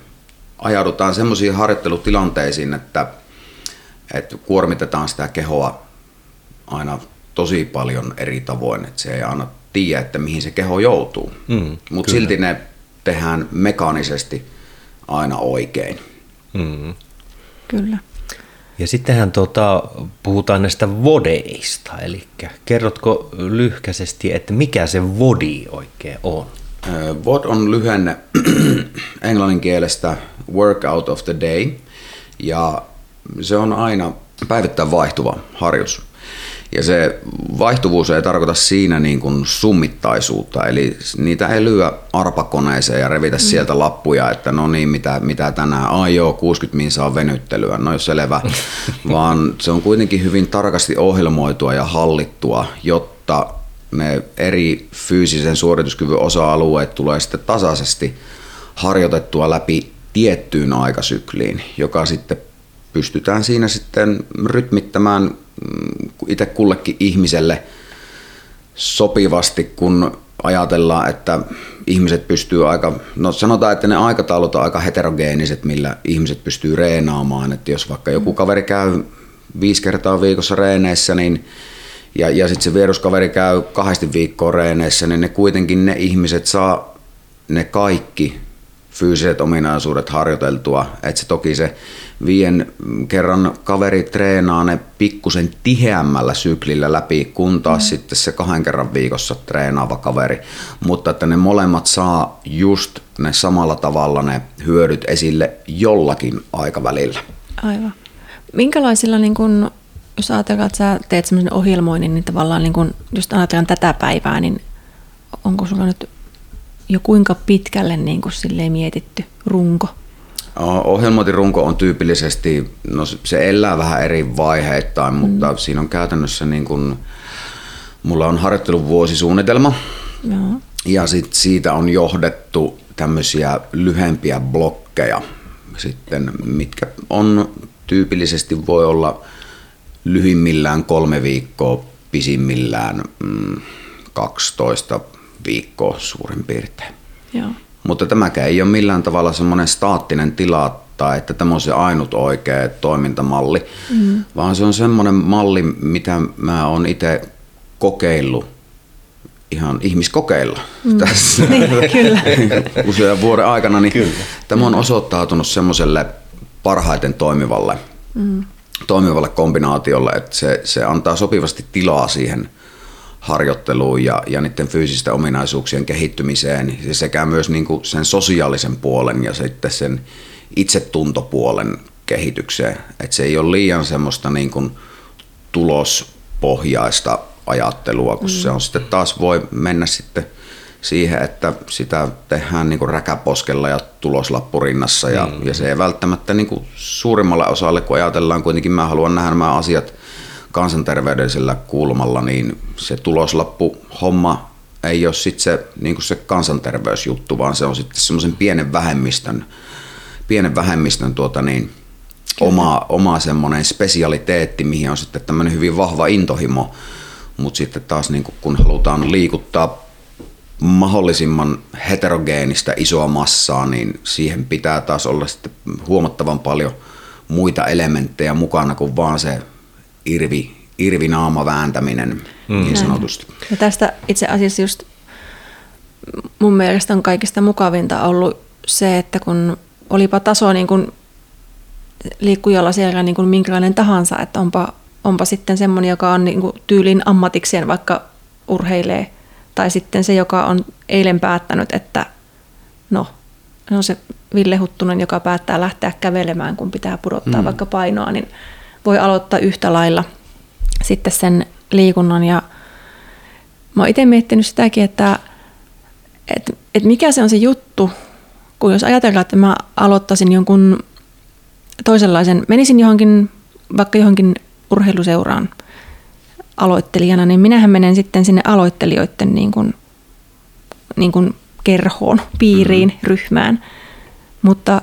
ajaudutaan semmoisiin harjoittelutilanteisiin, että, että kuormitetaan sitä kehoa aina tosi paljon eri tavoin, että se ei aina tiedä, että mihin se keho joutuu. Mm, Mutta silti ne tehdään mekaanisesti aina oikein. Mm. Kyllä. Ja sittenhän tuota, puhutaan näistä vodeista, eli kerrotko lyhkäisesti, että mikä se vodi oikein on? VOD on lyhenne englannin kielestä Work Out of the Day, ja se on aina päivittäin vaihtuva harjoitus. Ja se vaihtuvuus ei tarkoita siinä niin kuin summittaisuutta, eli niitä ei lyö arpakoneeseen ja revitä mm. sieltä lappuja, että no niin, mitä, mitä tänään, ai joo, 60 minsa on venyttelyä, no selvä, vaan se on kuitenkin hyvin tarkasti ohjelmoitua ja hallittua, jotta ne eri fyysisen suorituskyvyn osa-alueet tulee sitten tasaisesti harjoitettua läpi tiettyyn aikasykliin, joka sitten pystytään siinä sitten rytmittämään itse kullekin ihmiselle sopivasti, kun ajatellaan, että ihmiset pystyy aika, no sanotaan, että ne aikataulut on aika heterogeeniset, millä ihmiset pystyy reenaamaan, että jos vaikka joku kaveri käy viisi kertaa viikossa reeneissä, niin ja, ja sitten se vieruskaveri käy kahdesti viikkoa reeneissä, niin ne kuitenkin ne ihmiset saa ne kaikki fyysiset ominaisuudet harjoiteltua. Että se toki se vien kerran kaveri treenaa ne pikkusen tiheämmällä syklillä läpi, kun taas mm. sitten se kahden kerran viikossa treenaava kaveri. Mutta että ne molemmat saa just ne samalla tavalla ne hyödyt esille jollakin aikavälillä. Aivan. Minkälaisilla, niin kun, jos ajatellaan, että sä teet sellaisen ohjelmoinnin, niin tavallaan niin kun, just ajatellaan tätä päivää, niin onko sulla nyt jo kuinka pitkälle niin kuin mietitty runko? Ohjelmointirunko on tyypillisesti, no se elää vähän eri vaiheittain, mutta mm. siinä on käytännössä niin kuin, mulla on harjoittelun vuosisuunnitelma Joo. ja sit siitä on johdettu tämmöisiä lyhempiä blokkeja sitten, mitkä on tyypillisesti voi olla lyhimmillään kolme viikkoa, pisimmillään mm, 12 viikkoa suurin piirtein. Joo. Mutta tämäkään ei ole millään tavalla semmoinen staattinen tila tai että tämä on se ainut oikea toimintamalli, mm. vaan se on semmoinen malli, mitä mä oon itse kokeillut ihan ihmiskokeilla mm. tässä niin, kyllä. usean vuoden aikana, niin kyllä. tämä on osoittautunut semmoiselle parhaiten toimivalle, mm. toimivalle kombinaatiolle, että se, se antaa sopivasti tilaa siihen – harjoitteluun ja, ja niiden fyysisten ominaisuuksien kehittymiseen sekä myös niin kuin sen sosiaalisen puolen ja sitten sen itsetuntopuolen kehitykseen. Että se ei ole liian semmoista niin kuin tulospohjaista ajattelua, kun mm. se on sitten taas voi mennä sitten siihen, että sitä tehdään niin kuin räkäposkella ja tuloslappurinnassa ja, mm. ja se ei välttämättä niin kuin suurimmalle osalle, kun ajatellaan kuitenkin, mä haluan nähdä nämä asiat – kansanterveydellisellä kulmalla, niin se tuloslappu homma ei ole sitten se, niin se kansanterveysjuttu, vaan se on sitten semmoisen pienen vähemmistön, pienen vähemmistön tuota niin, oma, oma semmoinen spesialiteetti, mihin on sitten tämmöinen hyvin vahva intohimo, mutta sitten taas niin kun halutaan liikuttaa mahdollisimman heterogeenistä isoa massaa, niin siihen pitää taas olla sitten huomattavan paljon muita elementtejä mukana kuin vaan se irvi, irvinaama vääntäminen mm. niin sanotusti. Ja tästä itse asiassa just mun mielestä on kaikista mukavinta ollut se, että kun olipa taso niin kuin liikkujalla siellä niin kuin minkälainen tahansa, että onpa, onpa sitten semmoinen, joka on niin kuin tyylin ammatikseen vaikka urheilee, tai sitten se, joka on eilen päättänyt, että no, se on se Ville Huttunen, joka päättää lähteä kävelemään, kun pitää pudottaa mm. vaikka painoa, niin voi aloittaa yhtä lailla sitten sen liikunnan. Ja mä oon itse miettinyt sitäkin, että, että, että mikä se on se juttu, kun jos ajatellaan, että mä aloittaisin jonkun toisenlaisen, menisin johonkin, vaikka johonkin urheiluseuraan aloittelijana, niin minähän menen sitten sinne aloittelijoiden niin kuin, niin kuin kerhoon, piiriin, mm-hmm. ryhmään. Mutta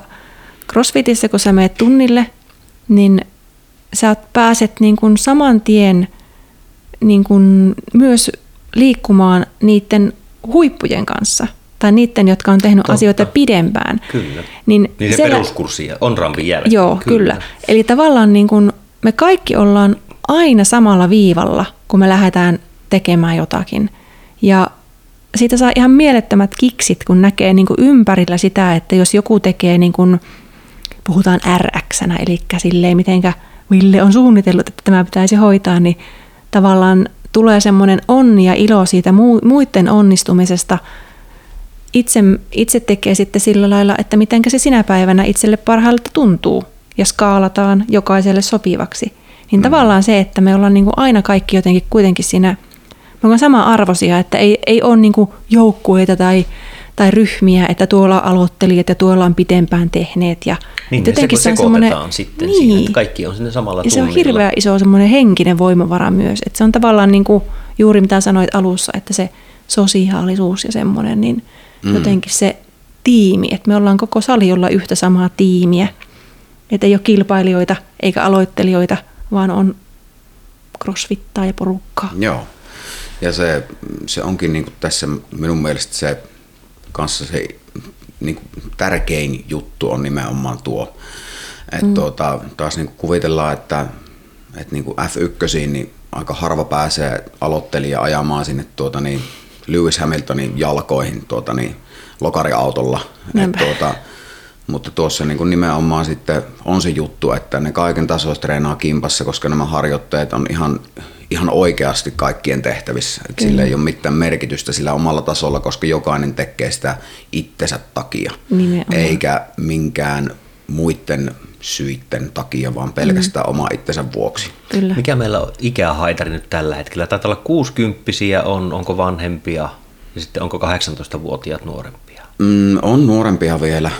CrossFitissä, kun sä menet tunnille, niin sä pääset niin kuin saman tien niin kuin myös liikkumaan niiden huippujen kanssa – tai niiden, jotka on tehnyt Totta. asioita pidempään. Kyllä. Niin, niin se siellä, peruskurssi on rampin jälkeen. Joo, kyllä. kyllä. Eli tavallaan niin kuin me kaikki ollaan aina samalla viivalla, kun me lähdetään tekemään jotakin. Ja siitä saa ihan mielettömät kiksit, kun näkee niin kuin ympärillä sitä, että jos joku tekee, niin kuin, puhutaan rx eli silleen, mitenkä Ville on suunnitellut, että tämä pitäisi hoitaa, niin tavallaan tulee semmoinen onni ja ilo siitä muiden onnistumisesta – itse, itse tekee sitten sillä lailla, että miten se sinä päivänä itselle parhaalta tuntuu ja skaalataan jokaiselle sopivaksi. Niin mm. tavallaan se, että me ollaan niin kuin aina kaikki jotenkin kuitenkin siinä, me ollaan sama arvoisia, että ei, ei ole niin kuin joukkueita tai, tai ryhmiä, että tuolla aloittelijat ja tuolla on pitempään tehneet. Ja, niin, jotenkin se, se on sitten niin, siihen, että kaikki on sinne samalla Ja se on hirveän iso semmoinen henkinen voimavara myös. Että se on tavallaan niin kuin juuri mitä sanoit alussa, että se sosiaalisuus ja semmoinen, niin – mm. jotenkin se tiimi, että me ollaan koko saliolla yhtä samaa tiimiä. Että ei ole kilpailijoita eikä aloittelijoita, vaan on crossfittaa ja porukkaa. Joo. Ja se, se onkin niin tässä minun mielestä se kanssa se niin tärkein juttu on nimenomaan tuo. Että mm. tuota, taas niin kuvitellaan, että, että niin F1 niin aika harva pääsee aloittelija ajamaan sinne tuota niin Lewis Hamiltonin jalkoihin tuota, niin, lokariautolla. Et, tuota, mutta tuossa niin nimenomaan sitten on se juttu, että ne kaiken tasoista treenaa kimpassa, koska nämä harjoitteet on ihan, ihan oikeasti kaikkien tehtävissä. Et sillä ei ole mitään merkitystä sillä omalla tasolla, koska jokainen tekee sitä itsensä takia, Nimenomaan. eikä minkään muiden syitten takia, vaan pelkästään mm. oma itsensä vuoksi. Kyllä. Mikä meillä on ikähaitari nyt tällä hetkellä? Taitaa olla 60 on, onko vanhempia ja sitten onko 18-vuotiaat nuorempia? Mm, on nuorempia vielä.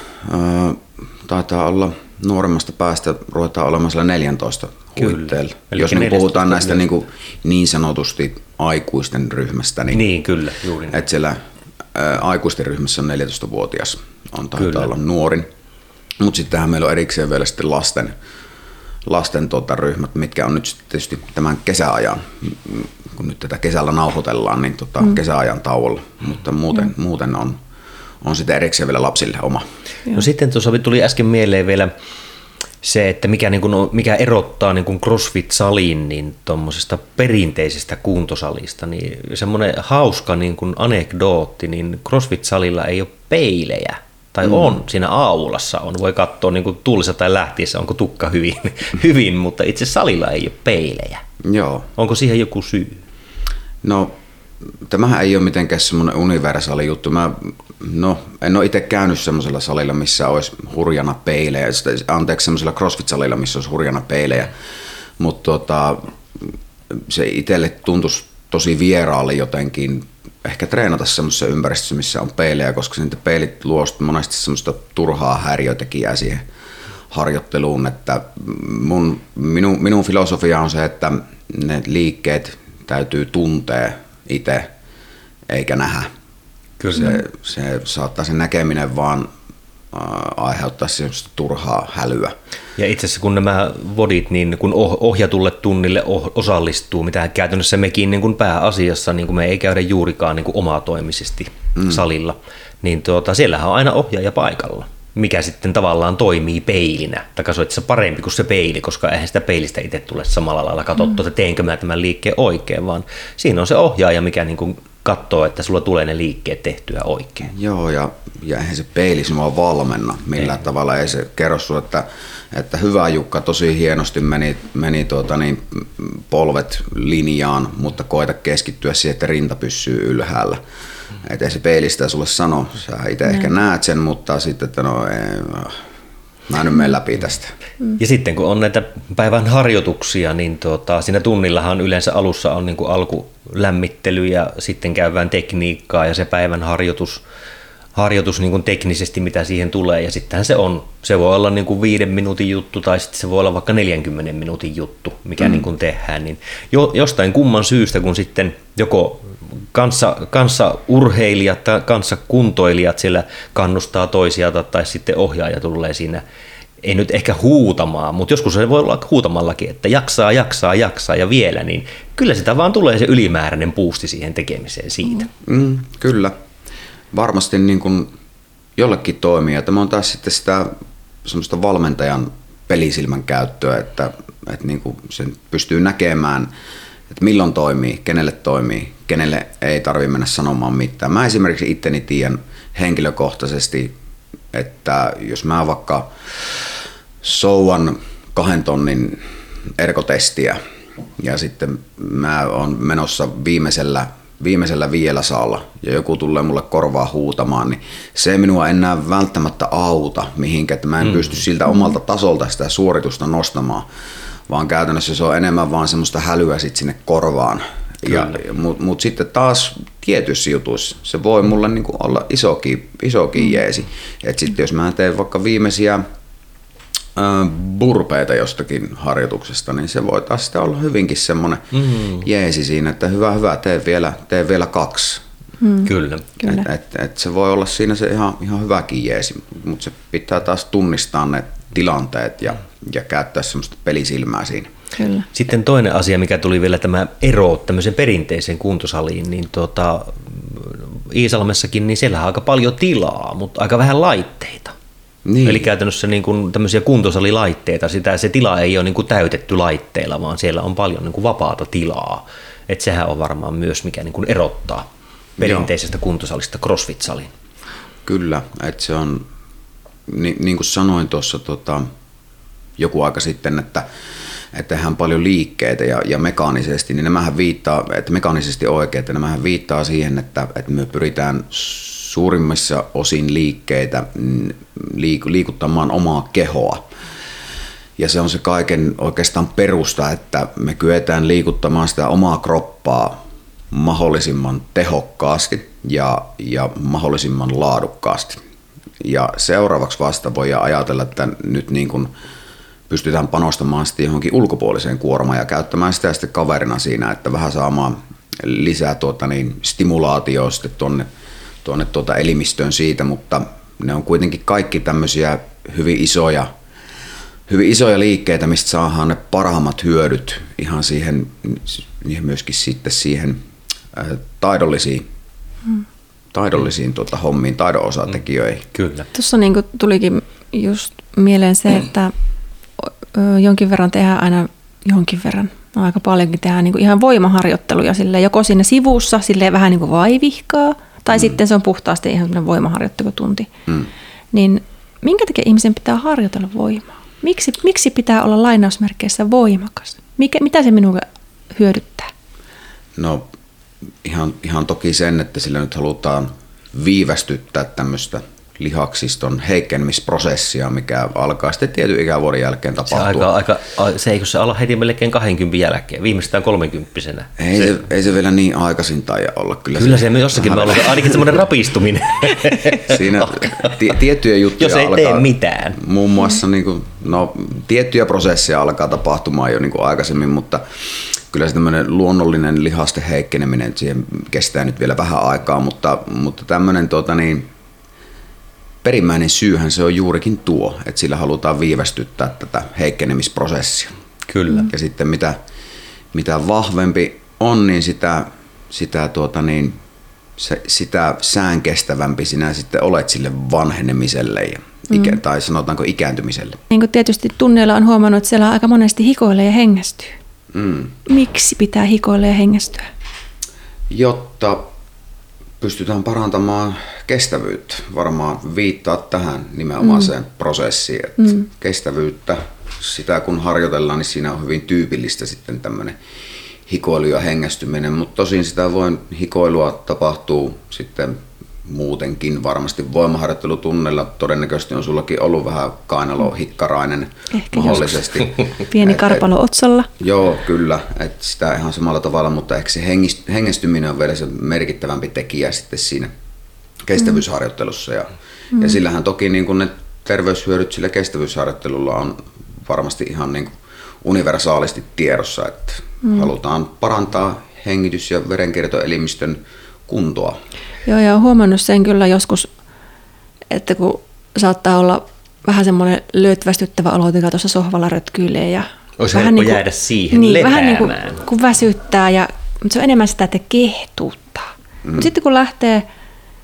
taitaa olla nuoremmasta päästä ruvetaan olemaan siellä 14 huitteella. Jos niin puhutaan näistä niin, kuin niin sanotusti aikuisten ryhmästä, niin, niin kyllä, juuri niin. Että siellä ää, aikuisten ryhmässä on 14-vuotias, on taitaa kyllä. olla nuorin. Mutta sittenhän meillä on erikseen vielä sitten lasten, lasten tota, ryhmät, mitkä on nyt tietysti tämän kesäajan, kun nyt tätä kesällä nauhoitellaan, niin tota, mm. kesäajan tauolla, mutta muuten, mm. muuten on, on sitten erikseen vielä lapsille oma. No sitten tuossa tuli äsken mieleen vielä se, että mikä, niin kuin, mikä erottaa niin kuin CrossFit-salin niin tuommoisesta perinteisestä kuntosalista, niin semmoinen hauska niin kuin anekdootti, niin CrossFit-salilla ei ole peilejä tai mm. on siinä aulassa, on, voi katsoa niin tuulissa tai lähtiessä, onko tukka hyvin, hyvin, mutta itse salilla ei ole peilejä. Joo. Onko siihen joku syy? No, tämähän ei ole mitenkään semmoinen universaali juttu. Mä, no, en ole itse käynyt semmoisella salilla, missä olisi hurjana peilejä, anteeksi, semmoisella CrossFit-salilla, missä olisi hurjana peilejä, mutta tota, se itselle tuntuisi tosi vieraalle jotenkin ehkä treenata semmoisessa ympäristössä, missä on peilejä, koska sitten peilit luo monesti semmoista turhaa häiriötekijää siihen harjoitteluun, että mun, minun, minun filosofia on se, että ne liikkeet täytyy tuntea itse eikä nähdä. Kyllä. Se, se saattaa se näkeminen vaan aiheuttaa semmoista turhaa hälyä. Ja itse asiassa kun nämä vodit, niin kun ohjatulle tunnille osallistuu, mitä käytännössä mekin niin kuin pääasiassa, niin kuin me ei käydä juurikaan niin kuin omatoimisesti mm. salilla, niin tuota, siellähän on aina ohjaaja paikalla mikä sitten tavallaan toimii peilinä. Tai se parempi kuin se peili, koska eihän sitä peilistä itse tule samalla lailla katsottua, mm. että teenkö mä tämän liikkeen oikein, vaan siinä on se ohjaaja, mikä niin kuin katsoa, että sulla tulee ne liikkeet tehtyä oikein. Joo, ja, ja eihän se peili sinua valmenna millään ei. tavalla. Ei se kerro sinulle, että, että hyvä Jukka, tosi hienosti meni, meni tuota niin, polvet linjaan, mutta koita keskittyä siihen, että rinta pysyy ylhäällä. Mm. Että ei se peilistä sulle sano. Sä itse ehkä näet sen, mutta sitten, että no ei, Mä en mene läpi tästä. Ja sitten kun on näitä päivän harjoituksia, niin tuota, siinä tunnillahan yleensä alussa on niin kuin alkulämmittely ja sitten käydään tekniikkaa ja se päivän harjoitus, harjoitus niin kuin teknisesti, mitä siihen tulee. Ja sittenhän se on, se voi olla niin kuin viiden minuutin juttu tai sitten se voi olla vaikka 40 minuutin juttu, mikä mm. niin kuin tehdään. Niin jo, jostain kumman syystä, kun sitten joko kanssa, kanssa urheilijat tai kanssa kuntoilijat siellä kannustaa toisia tai sitten ohjaaja tulee siinä ei nyt ehkä huutamaan, mutta joskus se voi olla huutamallakin, että jaksaa, jaksaa, jaksaa ja vielä, niin kyllä sitä vaan tulee se ylimääräinen puusti siihen tekemiseen siitä. Mm, kyllä. Varmasti niin kuin jollekin toimii. Tämä on taas sitten sitä semmoista valmentajan pelisilmän käyttöä, että, että niin kuin sen pystyy näkemään, että milloin toimii, kenelle toimii, kenelle ei tarvitse mennä sanomaan mitään. Mä esimerkiksi itteni tiedän henkilökohtaisesti, että jos mä vaikka souan kahden tonnin erkotestiä ja sitten mä oon menossa viimeisellä viimeisellä vielä saalla ja joku tulee mulle korvaa huutamaan, niin se minua enää välttämättä auta mihinkä, että mä en mm. pysty siltä omalta tasolta sitä suoritusta nostamaan, vaan käytännössä se on enemmän vaan semmoista hälyä sit sinne korvaan. Ja, Mutta mut sitten taas tietyissä jutuissa se voi mulle niinku olla isokin, isokin mm. jeesi. Et sitten jos mä teen vaikka viimeisiä burpeita jostakin harjoituksesta, niin se voi taas sitten olla hyvinkin semmoinen mm. jeesi siinä, että hyvä, hyvä, tee vielä, tee vielä kaksi. Mm. Kyllä. Kyllä. Et, et, et se voi olla siinä se ihan, ihan hyväkin jeesi, mutta se pitää taas tunnistaa ne tilanteet ja, ja käyttää semmoista pelisilmää siinä. Kyllä. Sitten toinen asia, mikä tuli vielä tämä ero tämmöisen perinteisen kuntosaliin, niin tuota, Iisalmessakin, niin siellä on aika paljon tilaa, mutta aika vähän laitteita. Niin. Eli käytännössä niin kuin tämmöisiä kuntosalilaitteita, sitä, se tila ei ole niin kuin täytetty laitteilla, vaan siellä on paljon niin kuin vapaata tilaa. Et sehän on varmaan myös mikä niin kuin erottaa perinteisestä Joo. kuntosalista crossfit-saliin. Kyllä, että se on, niin, niin kuin sanoin tuossa tota, joku aika sitten, että että tehdään paljon liikkeitä ja, ja mekaanisesti, niin nämähän viittaa, että mekaanisesti oikein, että nämähän viittaa siihen, että, että me pyritään suurimmissa osin liikkeitä mm, liikuttamaan omaa kehoa. Ja se on se kaiken oikeastaan perusta, että me kyetään liikuttamaan sitä omaa kroppaa mahdollisimman tehokkaasti ja, ja mahdollisimman laadukkaasti. Ja seuraavaksi vasta voi ajatella, että nyt niin kuin pystytään panostamaan sitten johonkin ulkopuoliseen kuormaan ja käyttämään sitä sitten kaverina siinä, että vähän saamaan lisää tuota niin, stimulaatioa sitten tuonne tuonne tuota elimistöön siitä, mutta ne on kuitenkin kaikki tämmöisiä hyvin isoja, hyvin isoja liikkeitä, mistä saadaan ne parhaimmat hyödyt ihan siihen, myöskin sitten siihen taidollisiin, hmm. taidollisiin tuota, hommiin, taidon osatekijöihin. Hmm. Kyllä. Tuossa niin tulikin just mieleen se, että jonkin verran tehdään aina jonkin verran, no aika paljonkin tehdään niin ihan voimaharjoitteluja sille joko siinä sivussa sille vähän niin kuin vaivihkaa, tai mm. sitten se on puhtaasti ihan sellainen voimaharjoittelutunti. Mm. Niin minkä takia ihmisen pitää harjoitella voimaa? Miksi, miksi pitää olla lainausmerkeissä voimakas? Mikä, mitä se minulle hyödyttää? No ihan, ihan toki sen, että sillä nyt halutaan viivästyttää tämmöistä lihaksiston heikkenemisprosessia, mikä alkaa sitten tietyn ikävuoden jälkeen tapahtua. Se, aika, aika, se eikö se ala heti melkein 20 jälkeen, viimeistään 30 Ei se, se, ei se vielä niin aikaisin tai olla. Kyllä, kyllä se, se jossakin vähän... ollut, ainakin semmoinen rapistuminen. Siinä t- tiettyjä juttuja Jos ei alkaa, tee mitään. Muun muassa niin kuin, no, tiettyjä prosesseja alkaa tapahtumaan jo niin kuin aikaisemmin, mutta kyllä se tämmöinen luonnollinen lihasten heikkeneminen, siihen kestää nyt vielä vähän aikaa, mutta, mutta tämmöinen tuota niin, perimmäinen syyhän se on juurikin tuo, että sillä halutaan viivästyttää tätä heikkenemisprosessia. Kyllä. Ja sitten mitä, mitä vahvempi on, niin sitä, sitä, tuota niin, se, sitä säänkestävämpi sinä sitten olet sille vanhenemiselle ja ikä, mm. tai sanotaanko ikääntymiselle. Niin kuin tietysti tunneilla on huomannut, että siellä aika monesti hikoilee ja hengästyy. Mm. Miksi pitää hikoilla ja hengästyä? Jotta pystytään parantamaan kestävyyttä. Varmaan viittaa tähän nimenomaiseen mm. prosessiin. Että mm. Kestävyyttä, sitä kun harjoitellaan, niin siinä on hyvin tyypillistä sitten tämmöinen hikoilu ja hengästyminen, mutta tosin sitä voin hikoilua tapahtuu sitten muutenkin varmasti voimaharjoittelutunnella. Todennäköisesti on sullakin ollut vähän kainalo hikkarainen Ehkä mahdollisesti. Pieni karpalo et, otsalla. Joo, kyllä. Et sitä ihan samalla tavalla, mutta ehkä se hengestyminen on vielä se merkittävämpi tekijä sitten siinä kestävyysharjoittelussa. Ja, mm. ja sillähän toki niin kun ne terveyshyödyt sillä kestävyysharjoittelulla on varmasti ihan niin universaalisti tiedossa, että mm. halutaan parantaa hengitys- ja verenkiertoelimistön kuntoa. Joo, ja olen huomannut sen kyllä joskus, että kun saattaa olla vähän semmoinen löytävästyttävä olo, joka tuossa sohvalla rötkyilee. Ja Olisi vähän niin kuin, jäädä siihen niin, vähän niin kuin, kun väsyttää, ja, mutta se on enemmän sitä, että kehtuuttaa. Mm. Mutta sitten kun lähtee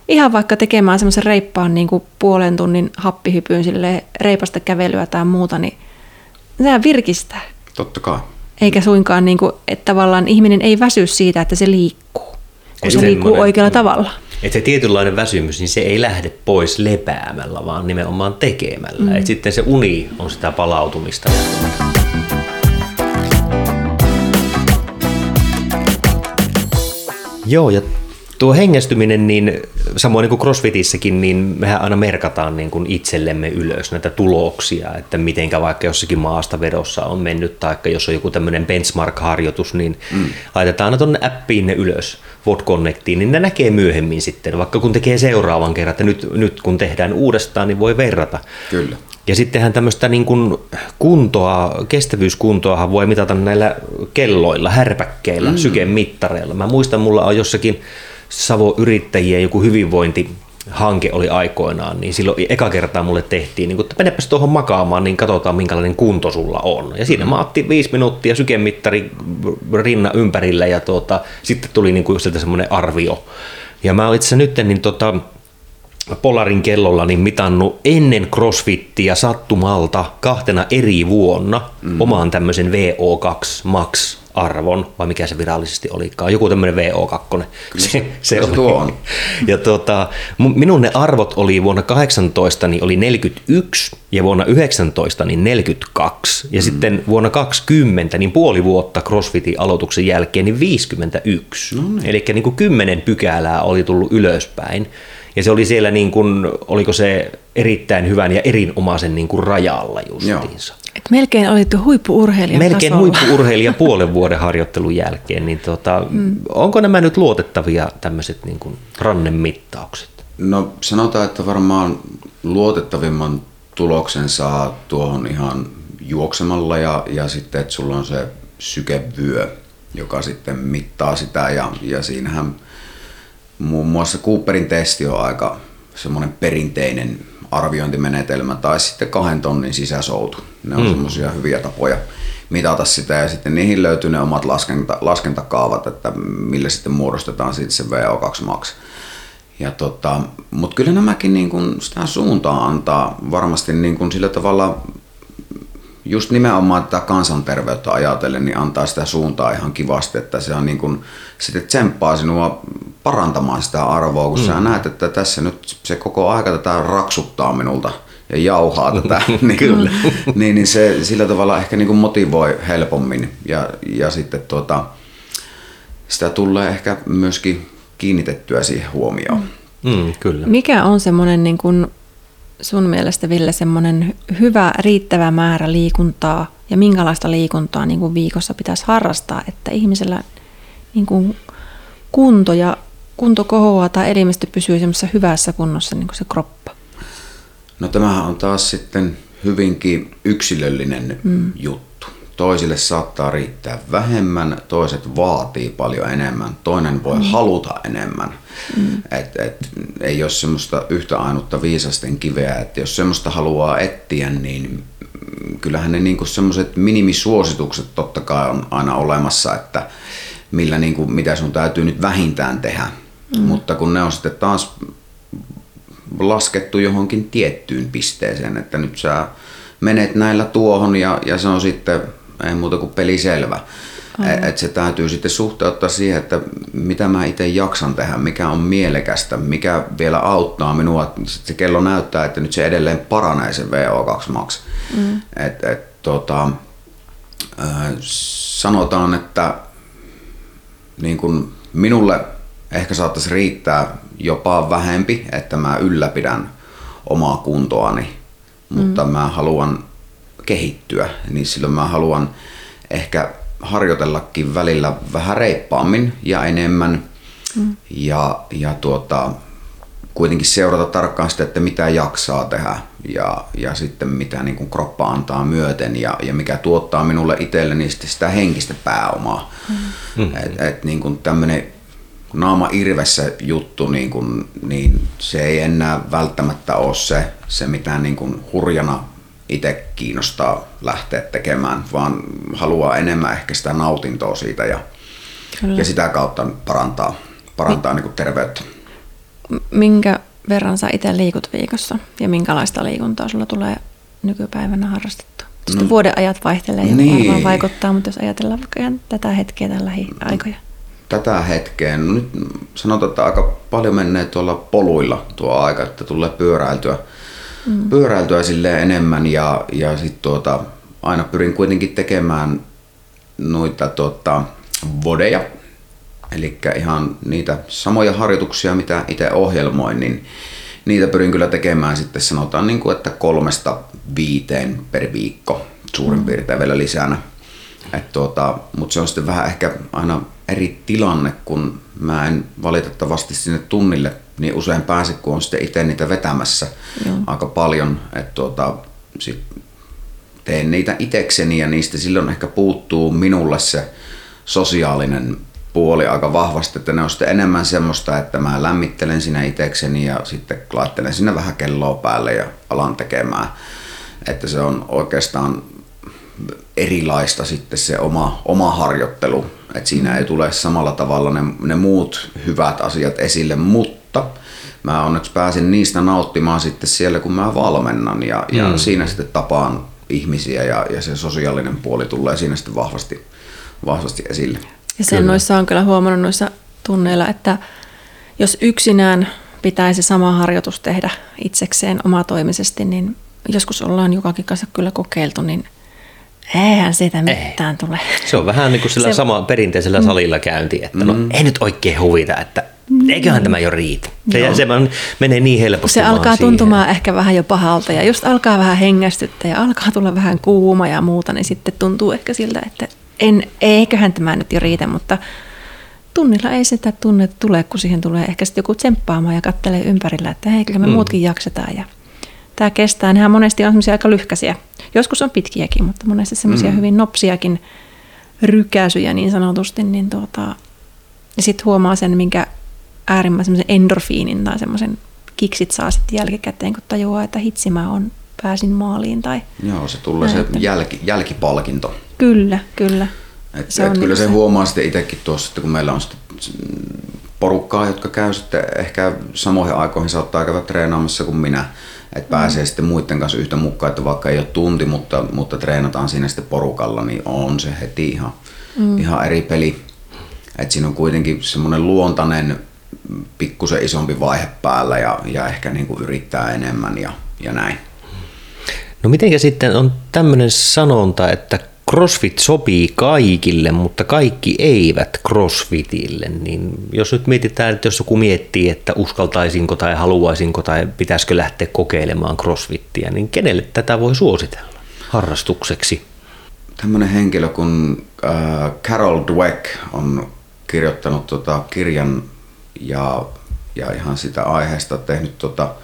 ihan vaikka tekemään semmoisen reippaan niin kuin puolen tunnin happihypyyn sille reipasta kävelyä tai muuta, niin sehän virkistää. Totta kai. Eikä suinkaan, niin kuin, että tavallaan ihminen ei väsy siitä, että se liikkuu, kun se liikkuu oikealla tavalla. Että se tietynlainen väsymys, niin se ei lähde pois lepäämällä, vaan nimenomaan tekemällä. Mm. Et sitten se uni on sitä palautumista. Joo, ja Tuo hengästyminen, niin samoin niin kuin CrossFitissäkin, niin mehän aina merkataan niin kuin itsellemme ylös näitä tuloksia, että mitenkä vaikka jossakin maasta vedossa on mennyt, tai jos on joku tämmöinen benchmark-harjoitus, niin mm. laitetaan aina tuonne appiin ne ylös, Vod Connectiin, niin ne näkee myöhemmin sitten, vaikka kun tekee seuraavan kerran, että nyt, nyt kun tehdään uudestaan, niin voi verrata. Kyllä. Ja sittenhän tämmöistä niin kuin kuntoa, kestävyyskuntoahan voi mitata näillä kelloilla, härpäkkeillä, mm. sykemittareilla. Mä muistan, mulla on jossakin Savo yrittäjien joku hyvinvointi hanke oli aikoinaan, niin silloin eka kertaa mulle tehtiin, niin kun, että menepäs tuohon makaamaan, niin katsotaan minkälainen kunto sulla on. Ja siinä mm. mä otin viisi minuuttia sykemittari rinna ympärillä ja tuota, sitten tuli niin kuin sieltä semmoinen arvio. Ja mä itse nyt niin tota, Polarin kellolla niin mitannut ennen CrossFittiä sattumalta kahtena eri vuonna mm. omaan tämmöisen VO2 Max arvon, vai mikä se virallisesti olikaan, joku tämmöinen VO2. se, se, oli. tuo on. Ja tuota, minun ne arvot oli vuonna 18 niin oli 41 ja vuonna 19 niin 42 ja mm. sitten vuonna 20 niin puoli vuotta CrossFitin aloituksen jälkeen niin 51. No niin. Eli niin kuin 10 pykälää oli tullut ylöspäin. Ja se oli siellä, niin kuin, oliko se erittäin hyvän ja erinomaisen niin kuin rajalla justiinsa. Joo. Et melkein olit huippuurheilija Melkein tasolla. huippuurheilija puolen vuoden harjoittelun jälkeen. Niin tota, mm. Onko nämä nyt luotettavia tämmöiset niin kuin rannemittaukset? No sanotaan, että varmaan luotettavimman tuloksen saa tuohon ihan juoksemalla ja, ja sitten, että sulla on se sykevyö, joka sitten mittaa sitä ja, ja siinähän muun muassa Cooperin testi on aika semmoinen perinteinen arviointimenetelmä tai sitten kahden tonnin sisäsoutu. Ne on mm. semmoisia hyviä tapoja mitata sitä ja sitten niihin löytyy ne omat laskenta, laskentakaavat, että millä sitten muodostetaan sitten se VO2 max. Ja tota, Mutta kyllä nämäkin niin kun sitä suuntaa antaa varmasti niin kun sillä tavalla just nimenomaan tätä kansanterveyttä ajatellen, niin antaa sitä suuntaa ihan kivasti, että se on niin kuin, sitten tsemppaa sinua parantamaan sitä arvoa, kun mm. sä näet, että tässä nyt se koko aika tätä raksuttaa minulta ja jauhaa tätä, niin, Kyllä. niin, niin se sillä tavalla ehkä niin kuin motivoi helpommin ja, ja sitten tuota, sitä tulee ehkä myöskin kiinnitettyä siihen huomioon. Mm, kyllä. Mikä on semmoinen niin kuin sun mielestä, Ville, semmoinen hyvä, riittävä määrä liikuntaa ja minkälaista liikuntaa niin kuin viikossa pitäisi harrastaa, että ihmisellä niin kuin kunto ja kunto kohoaa tai elimistö pysyy semmoisessa hyvässä kunnossa niin kuin se kroppa? No tämähän on taas sitten hyvinkin yksilöllinen mm. juttu. Toisille saattaa riittää vähemmän, toiset vaatii paljon enemmän, toinen voi mm. haluta enemmän. Mm. Et, et, ei ole semmoista yhtä ainutta viisasten kiveä, että jos semmoista haluaa etsiä, niin kyllähän ne niinku semmoiset minimisuositukset totta kai on aina olemassa, että millä niinku, mitä sun täytyy nyt vähintään tehdä. Mm. Mutta kun ne on sitten taas laskettu johonkin tiettyyn pisteeseen, että nyt sä menet näillä tuohon ja, ja se on sitten ei muuta kuin peli selvä. Mm. Et se täytyy sitten suhteuttaa siihen, että mitä mä itse jaksan tehdä, mikä on mielekästä, mikä vielä auttaa minua. Sitten se kello näyttää, että nyt se edelleen paranee se VO2 max. Mm. Et, et, tota, sanotaan, että niin kun minulle ehkä saattaisi riittää jopa vähempi, että mä ylläpidän omaa kuntoani, mutta mm. mä haluan kehittyä, niin silloin mä haluan ehkä harjoitellakin välillä vähän reippaammin ja enemmän mm. ja, ja tuota, kuitenkin seurata tarkkaan sitä, että mitä jaksaa tehdä ja, ja sitten mitä niin kuin kroppa antaa myöten ja, ja mikä tuottaa minulle itselleni sitten sitä henkistä pääomaa. Mm. Et, et niin kuin tämmöinen naama irvessä juttu, niin, kuin, niin se ei enää välttämättä ole se, se mitä niin kuin hurjana itse kiinnostaa lähteä tekemään, vaan haluaa enemmän ehkä sitä nautintoa siitä ja, ja sitä kautta parantaa, parantaa niin kuin terveyttä. Minkä verran sä itse liikut viikossa ja minkälaista liikuntaa sulla tulee nykypäivänä harrastettua? No, vuoden ajat vaihtelee ja niin. varmaan vaikuttaa, mutta jos ajatellaan vaikka tätä hetkeä tai lähiaikoja. Tätä hetkeä, no nyt sanotaan, että aika paljon menee tuolla poluilla tuo aika, että tulee pyöräiltyä mm. pyöräiltyä sille enemmän ja, ja sitten tuota, aina pyrin kuitenkin tekemään noita tuota, vodeja, eli ihan niitä samoja harjoituksia, mitä itse ohjelmoin, niin niitä pyrin kyllä tekemään sitten sanotaan, niin kuin, että kolmesta viiteen per viikko suurin mm. piirtein vielä lisänä. tuota, Mutta se on sitten vähän ehkä aina eri tilanne, kun mä en valitettavasti sinne tunnille niin usein pääse, kun on sitten itse niitä vetämässä Joo. aika paljon. Että tuota, sit teen niitä itekseni ja niistä silloin ehkä puuttuu minulle se sosiaalinen puoli aika vahvasti, että ne on sitten enemmän semmoista, että mä lämmittelen sinä itekseni ja sitten laittelen sinne vähän kelloa päälle ja alan tekemään. Että se on oikeastaan erilaista sitten se oma, oma harjoittelu, että siinä ei tule samalla tavalla ne, ne muut hyvät asiat esille, mutta mä onneksi pääsin niistä nauttimaan sitten siellä, kun mä valmennan ja, mm. ja siinä sitten tapaan ihmisiä ja, ja se sosiaalinen puoli tulee siinä sitten vahvasti, vahvasti esille. Ja sen kyllä. noissa on kyllä huomannut noissa tunneilla, että jos yksinään pitäisi sama harjoitus tehdä itsekseen omatoimisesti, niin joskus ollaan jokakin kanssa kyllä kokeiltu, niin Eihän siitä mitään ei. tule. Se on vähän niin kuin sillä se... sama perinteisellä mm. salilla käynti, että no, mm. no ei nyt oikein huvita, että eiköhän tämä jo riitä. Se, Joo. se menee niin helposti Se alkaa siihen. tuntumaan ehkä vähän jo pahalta ja just alkaa vähän hengästyttää ja alkaa tulla vähän kuuma ja muuta, niin sitten tuntuu ehkä siltä, että en, eiköhän tämä nyt jo riitä, mutta tunnilla ei sitä tunne tule, kun siihen tulee ehkä sitten joku tsemppaamaan ja kattelee ympärillä, että hei, kyllä me mm. muutkin jaksetaan ja tämä kestää. Nehän monesti on semmoisia aika lyhkäisiä. Joskus on pitkiäkin, mutta monesti semmoisia mm. hyvin nopsiakin rykäisyjä niin sanotusti. Niin tuota, ja sitten huomaa sen, minkä äärimmäisen endorfiinin tai semmoisen kiksit saa sitten jälkikäteen, kun tajuaa, että hitsi mä on, pääsin maaliin. Tai Joo, se tulee näin, se jälki, jälkipalkinto. Kyllä, kyllä. Et, se et kyllä niin se, se huomaa sitten itsekin tuossa, että kun meillä on sitten porukkaa, jotka käy sitten ehkä samoihin aikoihin saattaa käydä treenaamassa kuin minä, että pääsee mm. sitten muiden kanssa yhtä mukaan, että vaikka ei ole tunti, mutta, mutta treenataan siinä sitten porukalla, niin on se heti ihan, mm. ihan eri peli. Että siinä on kuitenkin semmoinen luontainen pikkusen isompi vaihe päällä ja, ja ehkä niin kuin yrittää enemmän ja, ja näin. No mitenkä sitten on tämmöinen sanonta, että CrossFit sopii kaikille, mutta kaikki eivät CrossFitille, niin jos nyt mietitään, että jos joku miettii, että uskaltaisinko tai haluaisinko tai pitäisikö lähteä kokeilemaan CrossFittiä, niin kenelle tätä voi suositella harrastukseksi? Tämmöinen henkilö kuin äh, Carol Dweck on kirjoittanut tota kirjan ja, ja ihan sitä aiheesta tehnyt tota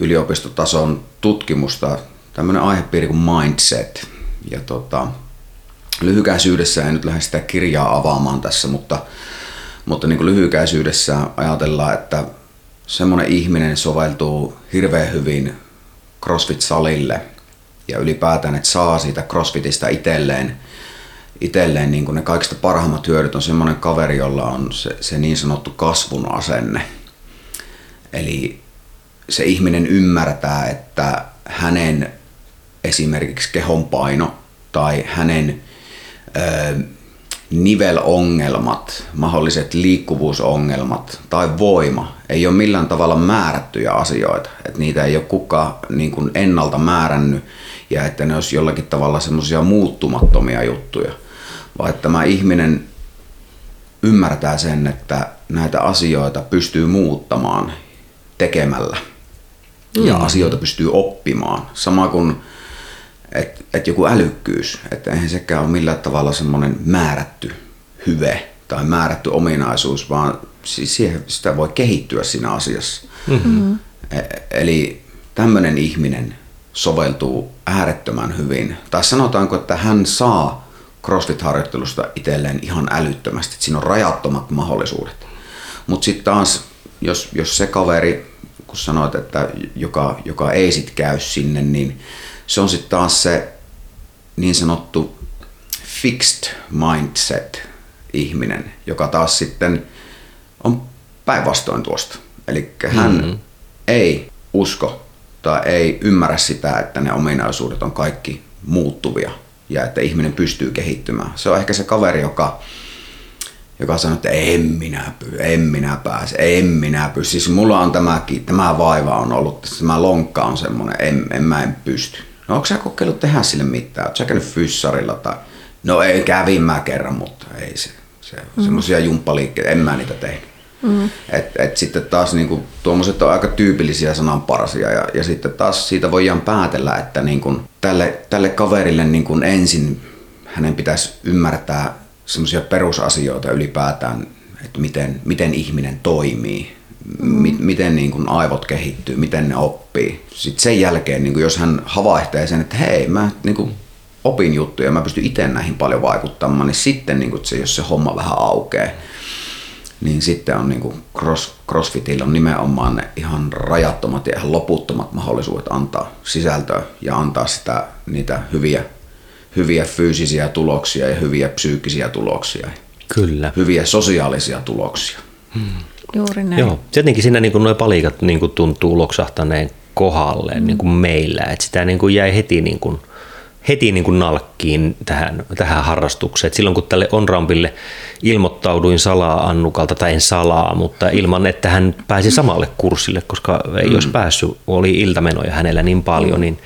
yliopistotason tutkimusta, tämmöinen aihepiiri kuin mindset – ja tota, lyhykäisyydessä en nyt lähde sitä kirjaa avaamaan tässä, mutta, mutta niin kuin lyhykäisyydessä ajatellaan, että semmoinen ihminen soveltuu hirveän hyvin CrossFit-salille ja ylipäätään, että saa siitä CrossFitista itselleen, itselleen niin kuin ne kaikista parhaimmat hyödyt on semmoinen kaveri, jolla on se, se niin sanottu kasvun asenne. Eli se ihminen ymmärtää, että hänen esimerkiksi kehonpaino tai hänen nivelongelmat, mahdolliset liikkuvuusongelmat tai voima ei ole millään tavalla määrättyjä asioita. Että niitä ei ole kukaan niin kuin ennalta määrännyt ja että ne olisi jollakin tavalla semmoisia muuttumattomia juttuja. Vaan että tämä ihminen ymmärtää sen, että näitä asioita pystyy muuttamaan tekemällä. Ja mm. asioita pystyy oppimaan. Sama kuin että et joku älykkyys, että eihän sekään ole millään tavalla semmoinen määrätty hyve tai määrätty ominaisuus, vaan siis siihen, sitä voi kehittyä siinä asiassa. Mm-hmm. E- eli tämmöinen ihminen soveltuu äärettömän hyvin. Tai sanotaanko, että hän saa CrossFit-harjoittelusta itselleen ihan älyttömästi, että siinä on rajattomat mahdollisuudet. Mutta sitten taas, jos, jos se kaveri, kun sanoit, että joka, joka ei sitten käy sinne, niin se on sitten taas se niin sanottu fixed mindset ihminen, joka taas sitten on päinvastoin tuosta. Eli hän mm-hmm. ei usko tai ei ymmärrä sitä, että ne ominaisuudet on kaikki muuttuvia ja että ihminen pystyy kehittymään. Se on ehkä se kaveri, joka, joka sanoo, että en minä, py, en minä pääse, en minä pysty. Siis mulla on tämäkin, tämä vaiva on ollut, tämä lonkka on semmoinen, en, en mä en pysty. No onko sä kokeillut tehdä sille mitään? Oletko sä käynyt fyssarilla tai... No ei, kävin mä kerran, mutta ei se. se mm. Semmoisia jumppaliikkeitä, en mä niitä tehnyt. Mm. Et, et sitten taas niinku, tuommoiset on aika tyypillisiä sananparsia ja, ja sitten taas siitä voidaan päätellä, että niinku, tälle, tälle kaverille niinku ensin hänen pitäisi ymmärtää semmoisia perusasioita ylipäätään, että miten, miten ihminen toimii, mm. miten niin kuin aivot kehittyy, miten ne oppii. Sitten sen jälkeen, niin kuin jos hän havaihtee sen, että hei, mä niin kuin opin juttuja, mä pystyn itse näihin paljon vaikuttamaan, niin sitten niin kuin se, jos se homma vähän aukeaa, niin sitten on niin kuin cross, CrossFitillä on nimenomaan ne ihan rajattomat ja ihan loputtomat mahdollisuudet antaa sisältöä ja antaa sitä, niitä hyviä, hyviä fyysisiä tuloksia ja hyviä psyykkisiä tuloksia. Kyllä. Hyviä sosiaalisia tuloksia. Hmm. Juuri näin. Joo, jotenkin siinä niin nuo palikat niin kuin tuntuu loksahtaneen kohdalle mm. niin kuin meillä, että sitä niin kuin jäi heti niin kuin, heti niin kuin nalkkiin tähän, tähän harrastukseen. Et silloin kun tälle on-rampille ilmoittauduin salaa Annukalta, tai en salaa, mutta ilman, että hän pääsi samalle kurssille, koska ei mm. olisi päässyt, oli iltamenoja hänellä niin paljon, niin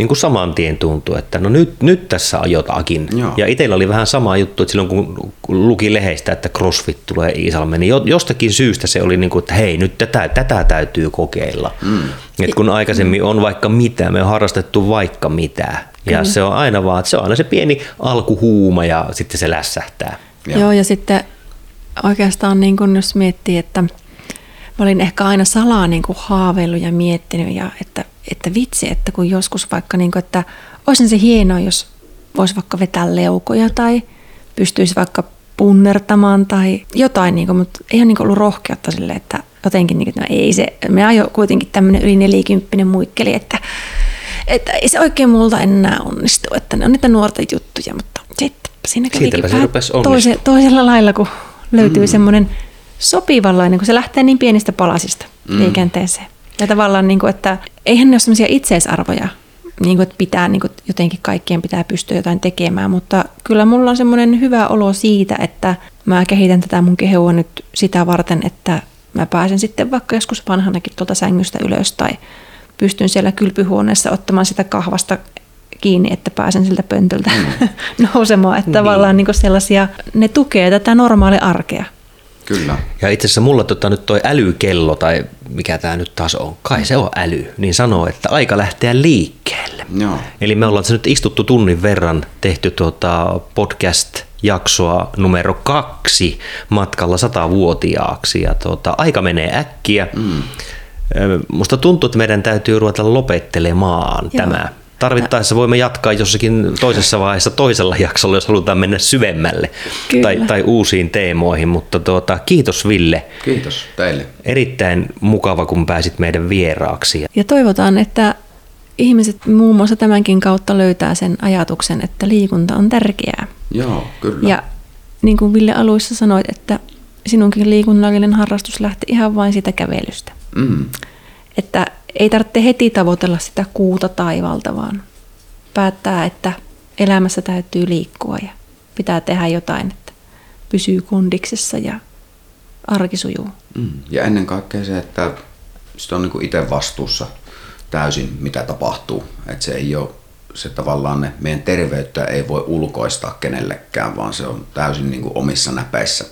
niin kuin saman tien tuntui, että no nyt, nyt tässä on jotakin. Joo. Ja itsellä oli vähän sama juttu, että silloin kun luki leheistä, että CrossFit tulee Iisalmeen, niin jostakin syystä se oli niin kuin, että hei, nyt tätä, tätä täytyy kokeilla. Mm. Et kun aikaisemmin on vaikka mitä, me on harrastettu vaikka mitä. Ja Kyllä. se on aina vaan, että se on aina se pieni alkuhuuma ja sitten se lässähtää. Joo, Joo ja sitten oikeastaan niin kun jos miettii, että mä olin ehkä aina salaa niin kuin haaveillut ja miettinyt, ja että että vitsi, että kun joskus vaikka, niin kuin, että olisi se hienoa, jos voisi vaikka vetää leukoja tai pystyisi vaikka punnertamaan tai jotain, niin kuin, mutta ei ole niin ollut rohkeutta sille, että jotenkin, niin kuin, no ei se, me ajo kuitenkin tämmöinen yli nelikymppinen muikkeli, että, että ei se oikein multa enää onnistu, että ne on niitä nuorten juttuja, mutta sitten siinä kävikin toise, toisella lailla, kun löytyy mm. semmoinen sopivanlainen, kun se lähtee niin pienistä palasista mm. liikenteeseen. Ja tavallaan, niin kuin, että eihän ne ole sellaisia itseisarvoja, niin kuin, että pitää niin kuin, jotenkin kaikkien pitää pystyä jotain tekemään, mutta kyllä mulla on semmoinen hyvä olo siitä, että mä kehitän tätä mun kehoa nyt sitä varten, että mä pääsen sitten vaikka joskus vanhanakin tuolta sängystä ylös tai pystyn siellä kylpyhuoneessa ottamaan sitä kahvasta kiinni, että pääsen siltä pöntöltä mm. nousemaan. Että niin. tavallaan niin sellaisia, ne tukee tätä normaalia arkea. Kyllä. Ja itse asiassa mulla tota, nyt toi älykello, tai mikä tämä nyt taas on, kai se on äly, niin sanoo, että aika lähteä liikkeelle. Joo. Eli me ollaan nyt istuttu tunnin verran, tehty tuota podcast-jaksoa numero kaksi matkalla satavuotiaaksi, ja tuota, aika menee äkkiä. Mm. Musta tuntuu, että meidän täytyy ruveta lopettelemaan Joo. tämä Tarvittaessa voimme jatkaa jossakin toisessa vaiheessa toisella jaksolla, jos halutaan mennä syvemmälle tai, tai uusiin teemoihin. Mutta tuota, kiitos Ville. Kiitos teille. Erittäin mukava, kun pääsit meidän vieraaksi. Ja toivotaan, että ihmiset muun muassa tämänkin kautta löytää sen ajatuksen, että liikunta on tärkeää. Joo, kyllä. Ja niin kuin Ville aluissa sanoit, että sinunkin liikunnallinen harrastus lähti ihan vain sitä kävelystä. Mm. Että ei tarvitse heti tavoitella sitä kuuta taivalta, vaan päättää, että elämässä täytyy liikkua ja pitää tehdä jotain, että pysyy kondiksessa ja arki sujuu. Mm. Ja ennen kaikkea se, että sitä on niin itse vastuussa täysin, mitä tapahtuu. Että se ei ole se tavallaan ne, meidän terveyttä ei voi ulkoistaa kenellekään, vaan se on täysin niin kuin omissa näpeissä,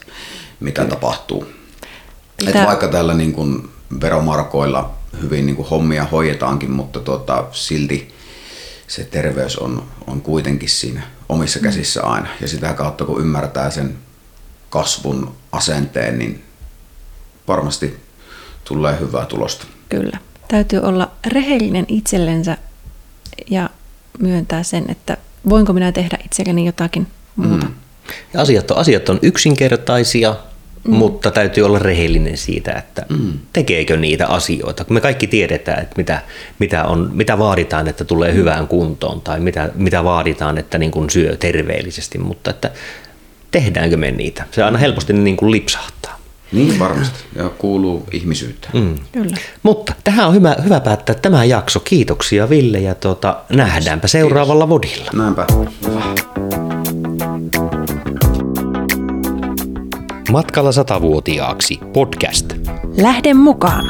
mitä Kyllä. tapahtuu. Pitää... Et vaikka tällä niin kuin veromarkoilla hyvin niin kuin hommia hoidetaankin, mutta tuota, silti se terveys on, on kuitenkin siinä omissa käsissä aina. Ja sitä kautta kun ymmärtää sen kasvun asenteen, niin varmasti tulee hyvää tulosta. Kyllä. Täytyy olla rehellinen itsellensä ja myöntää sen, että voinko minä tehdä itselleni jotakin muuta. Mm. Ja asiat, on, asiat on yksinkertaisia, mm. mutta täytyy olla rehellinen siitä, että mm. tekeekö niitä asioita. Kun me kaikki tiedetään, että mitä, mitä, on, mitä vaaditaan, että tulee hyvään kuntoon tai mitä, mitä vaaditaan, että niin kuin syö terveellisesti, mutta että tehdäänkö me niitä. Se aina helposti niin kuin lipsahtaa. Niin varmasti, ja kuuluu ihmisyyttä. Mm. Kyllä. Mutta tähän on hyvä, hyvä päättää tämä jakso. Kiitoksia Ville ja tuota, nähdäänpä seuraavalla Kiitos. vodilla. Näinpä. Matkalla satavuotiaaksi podcast. Lähde mukaan.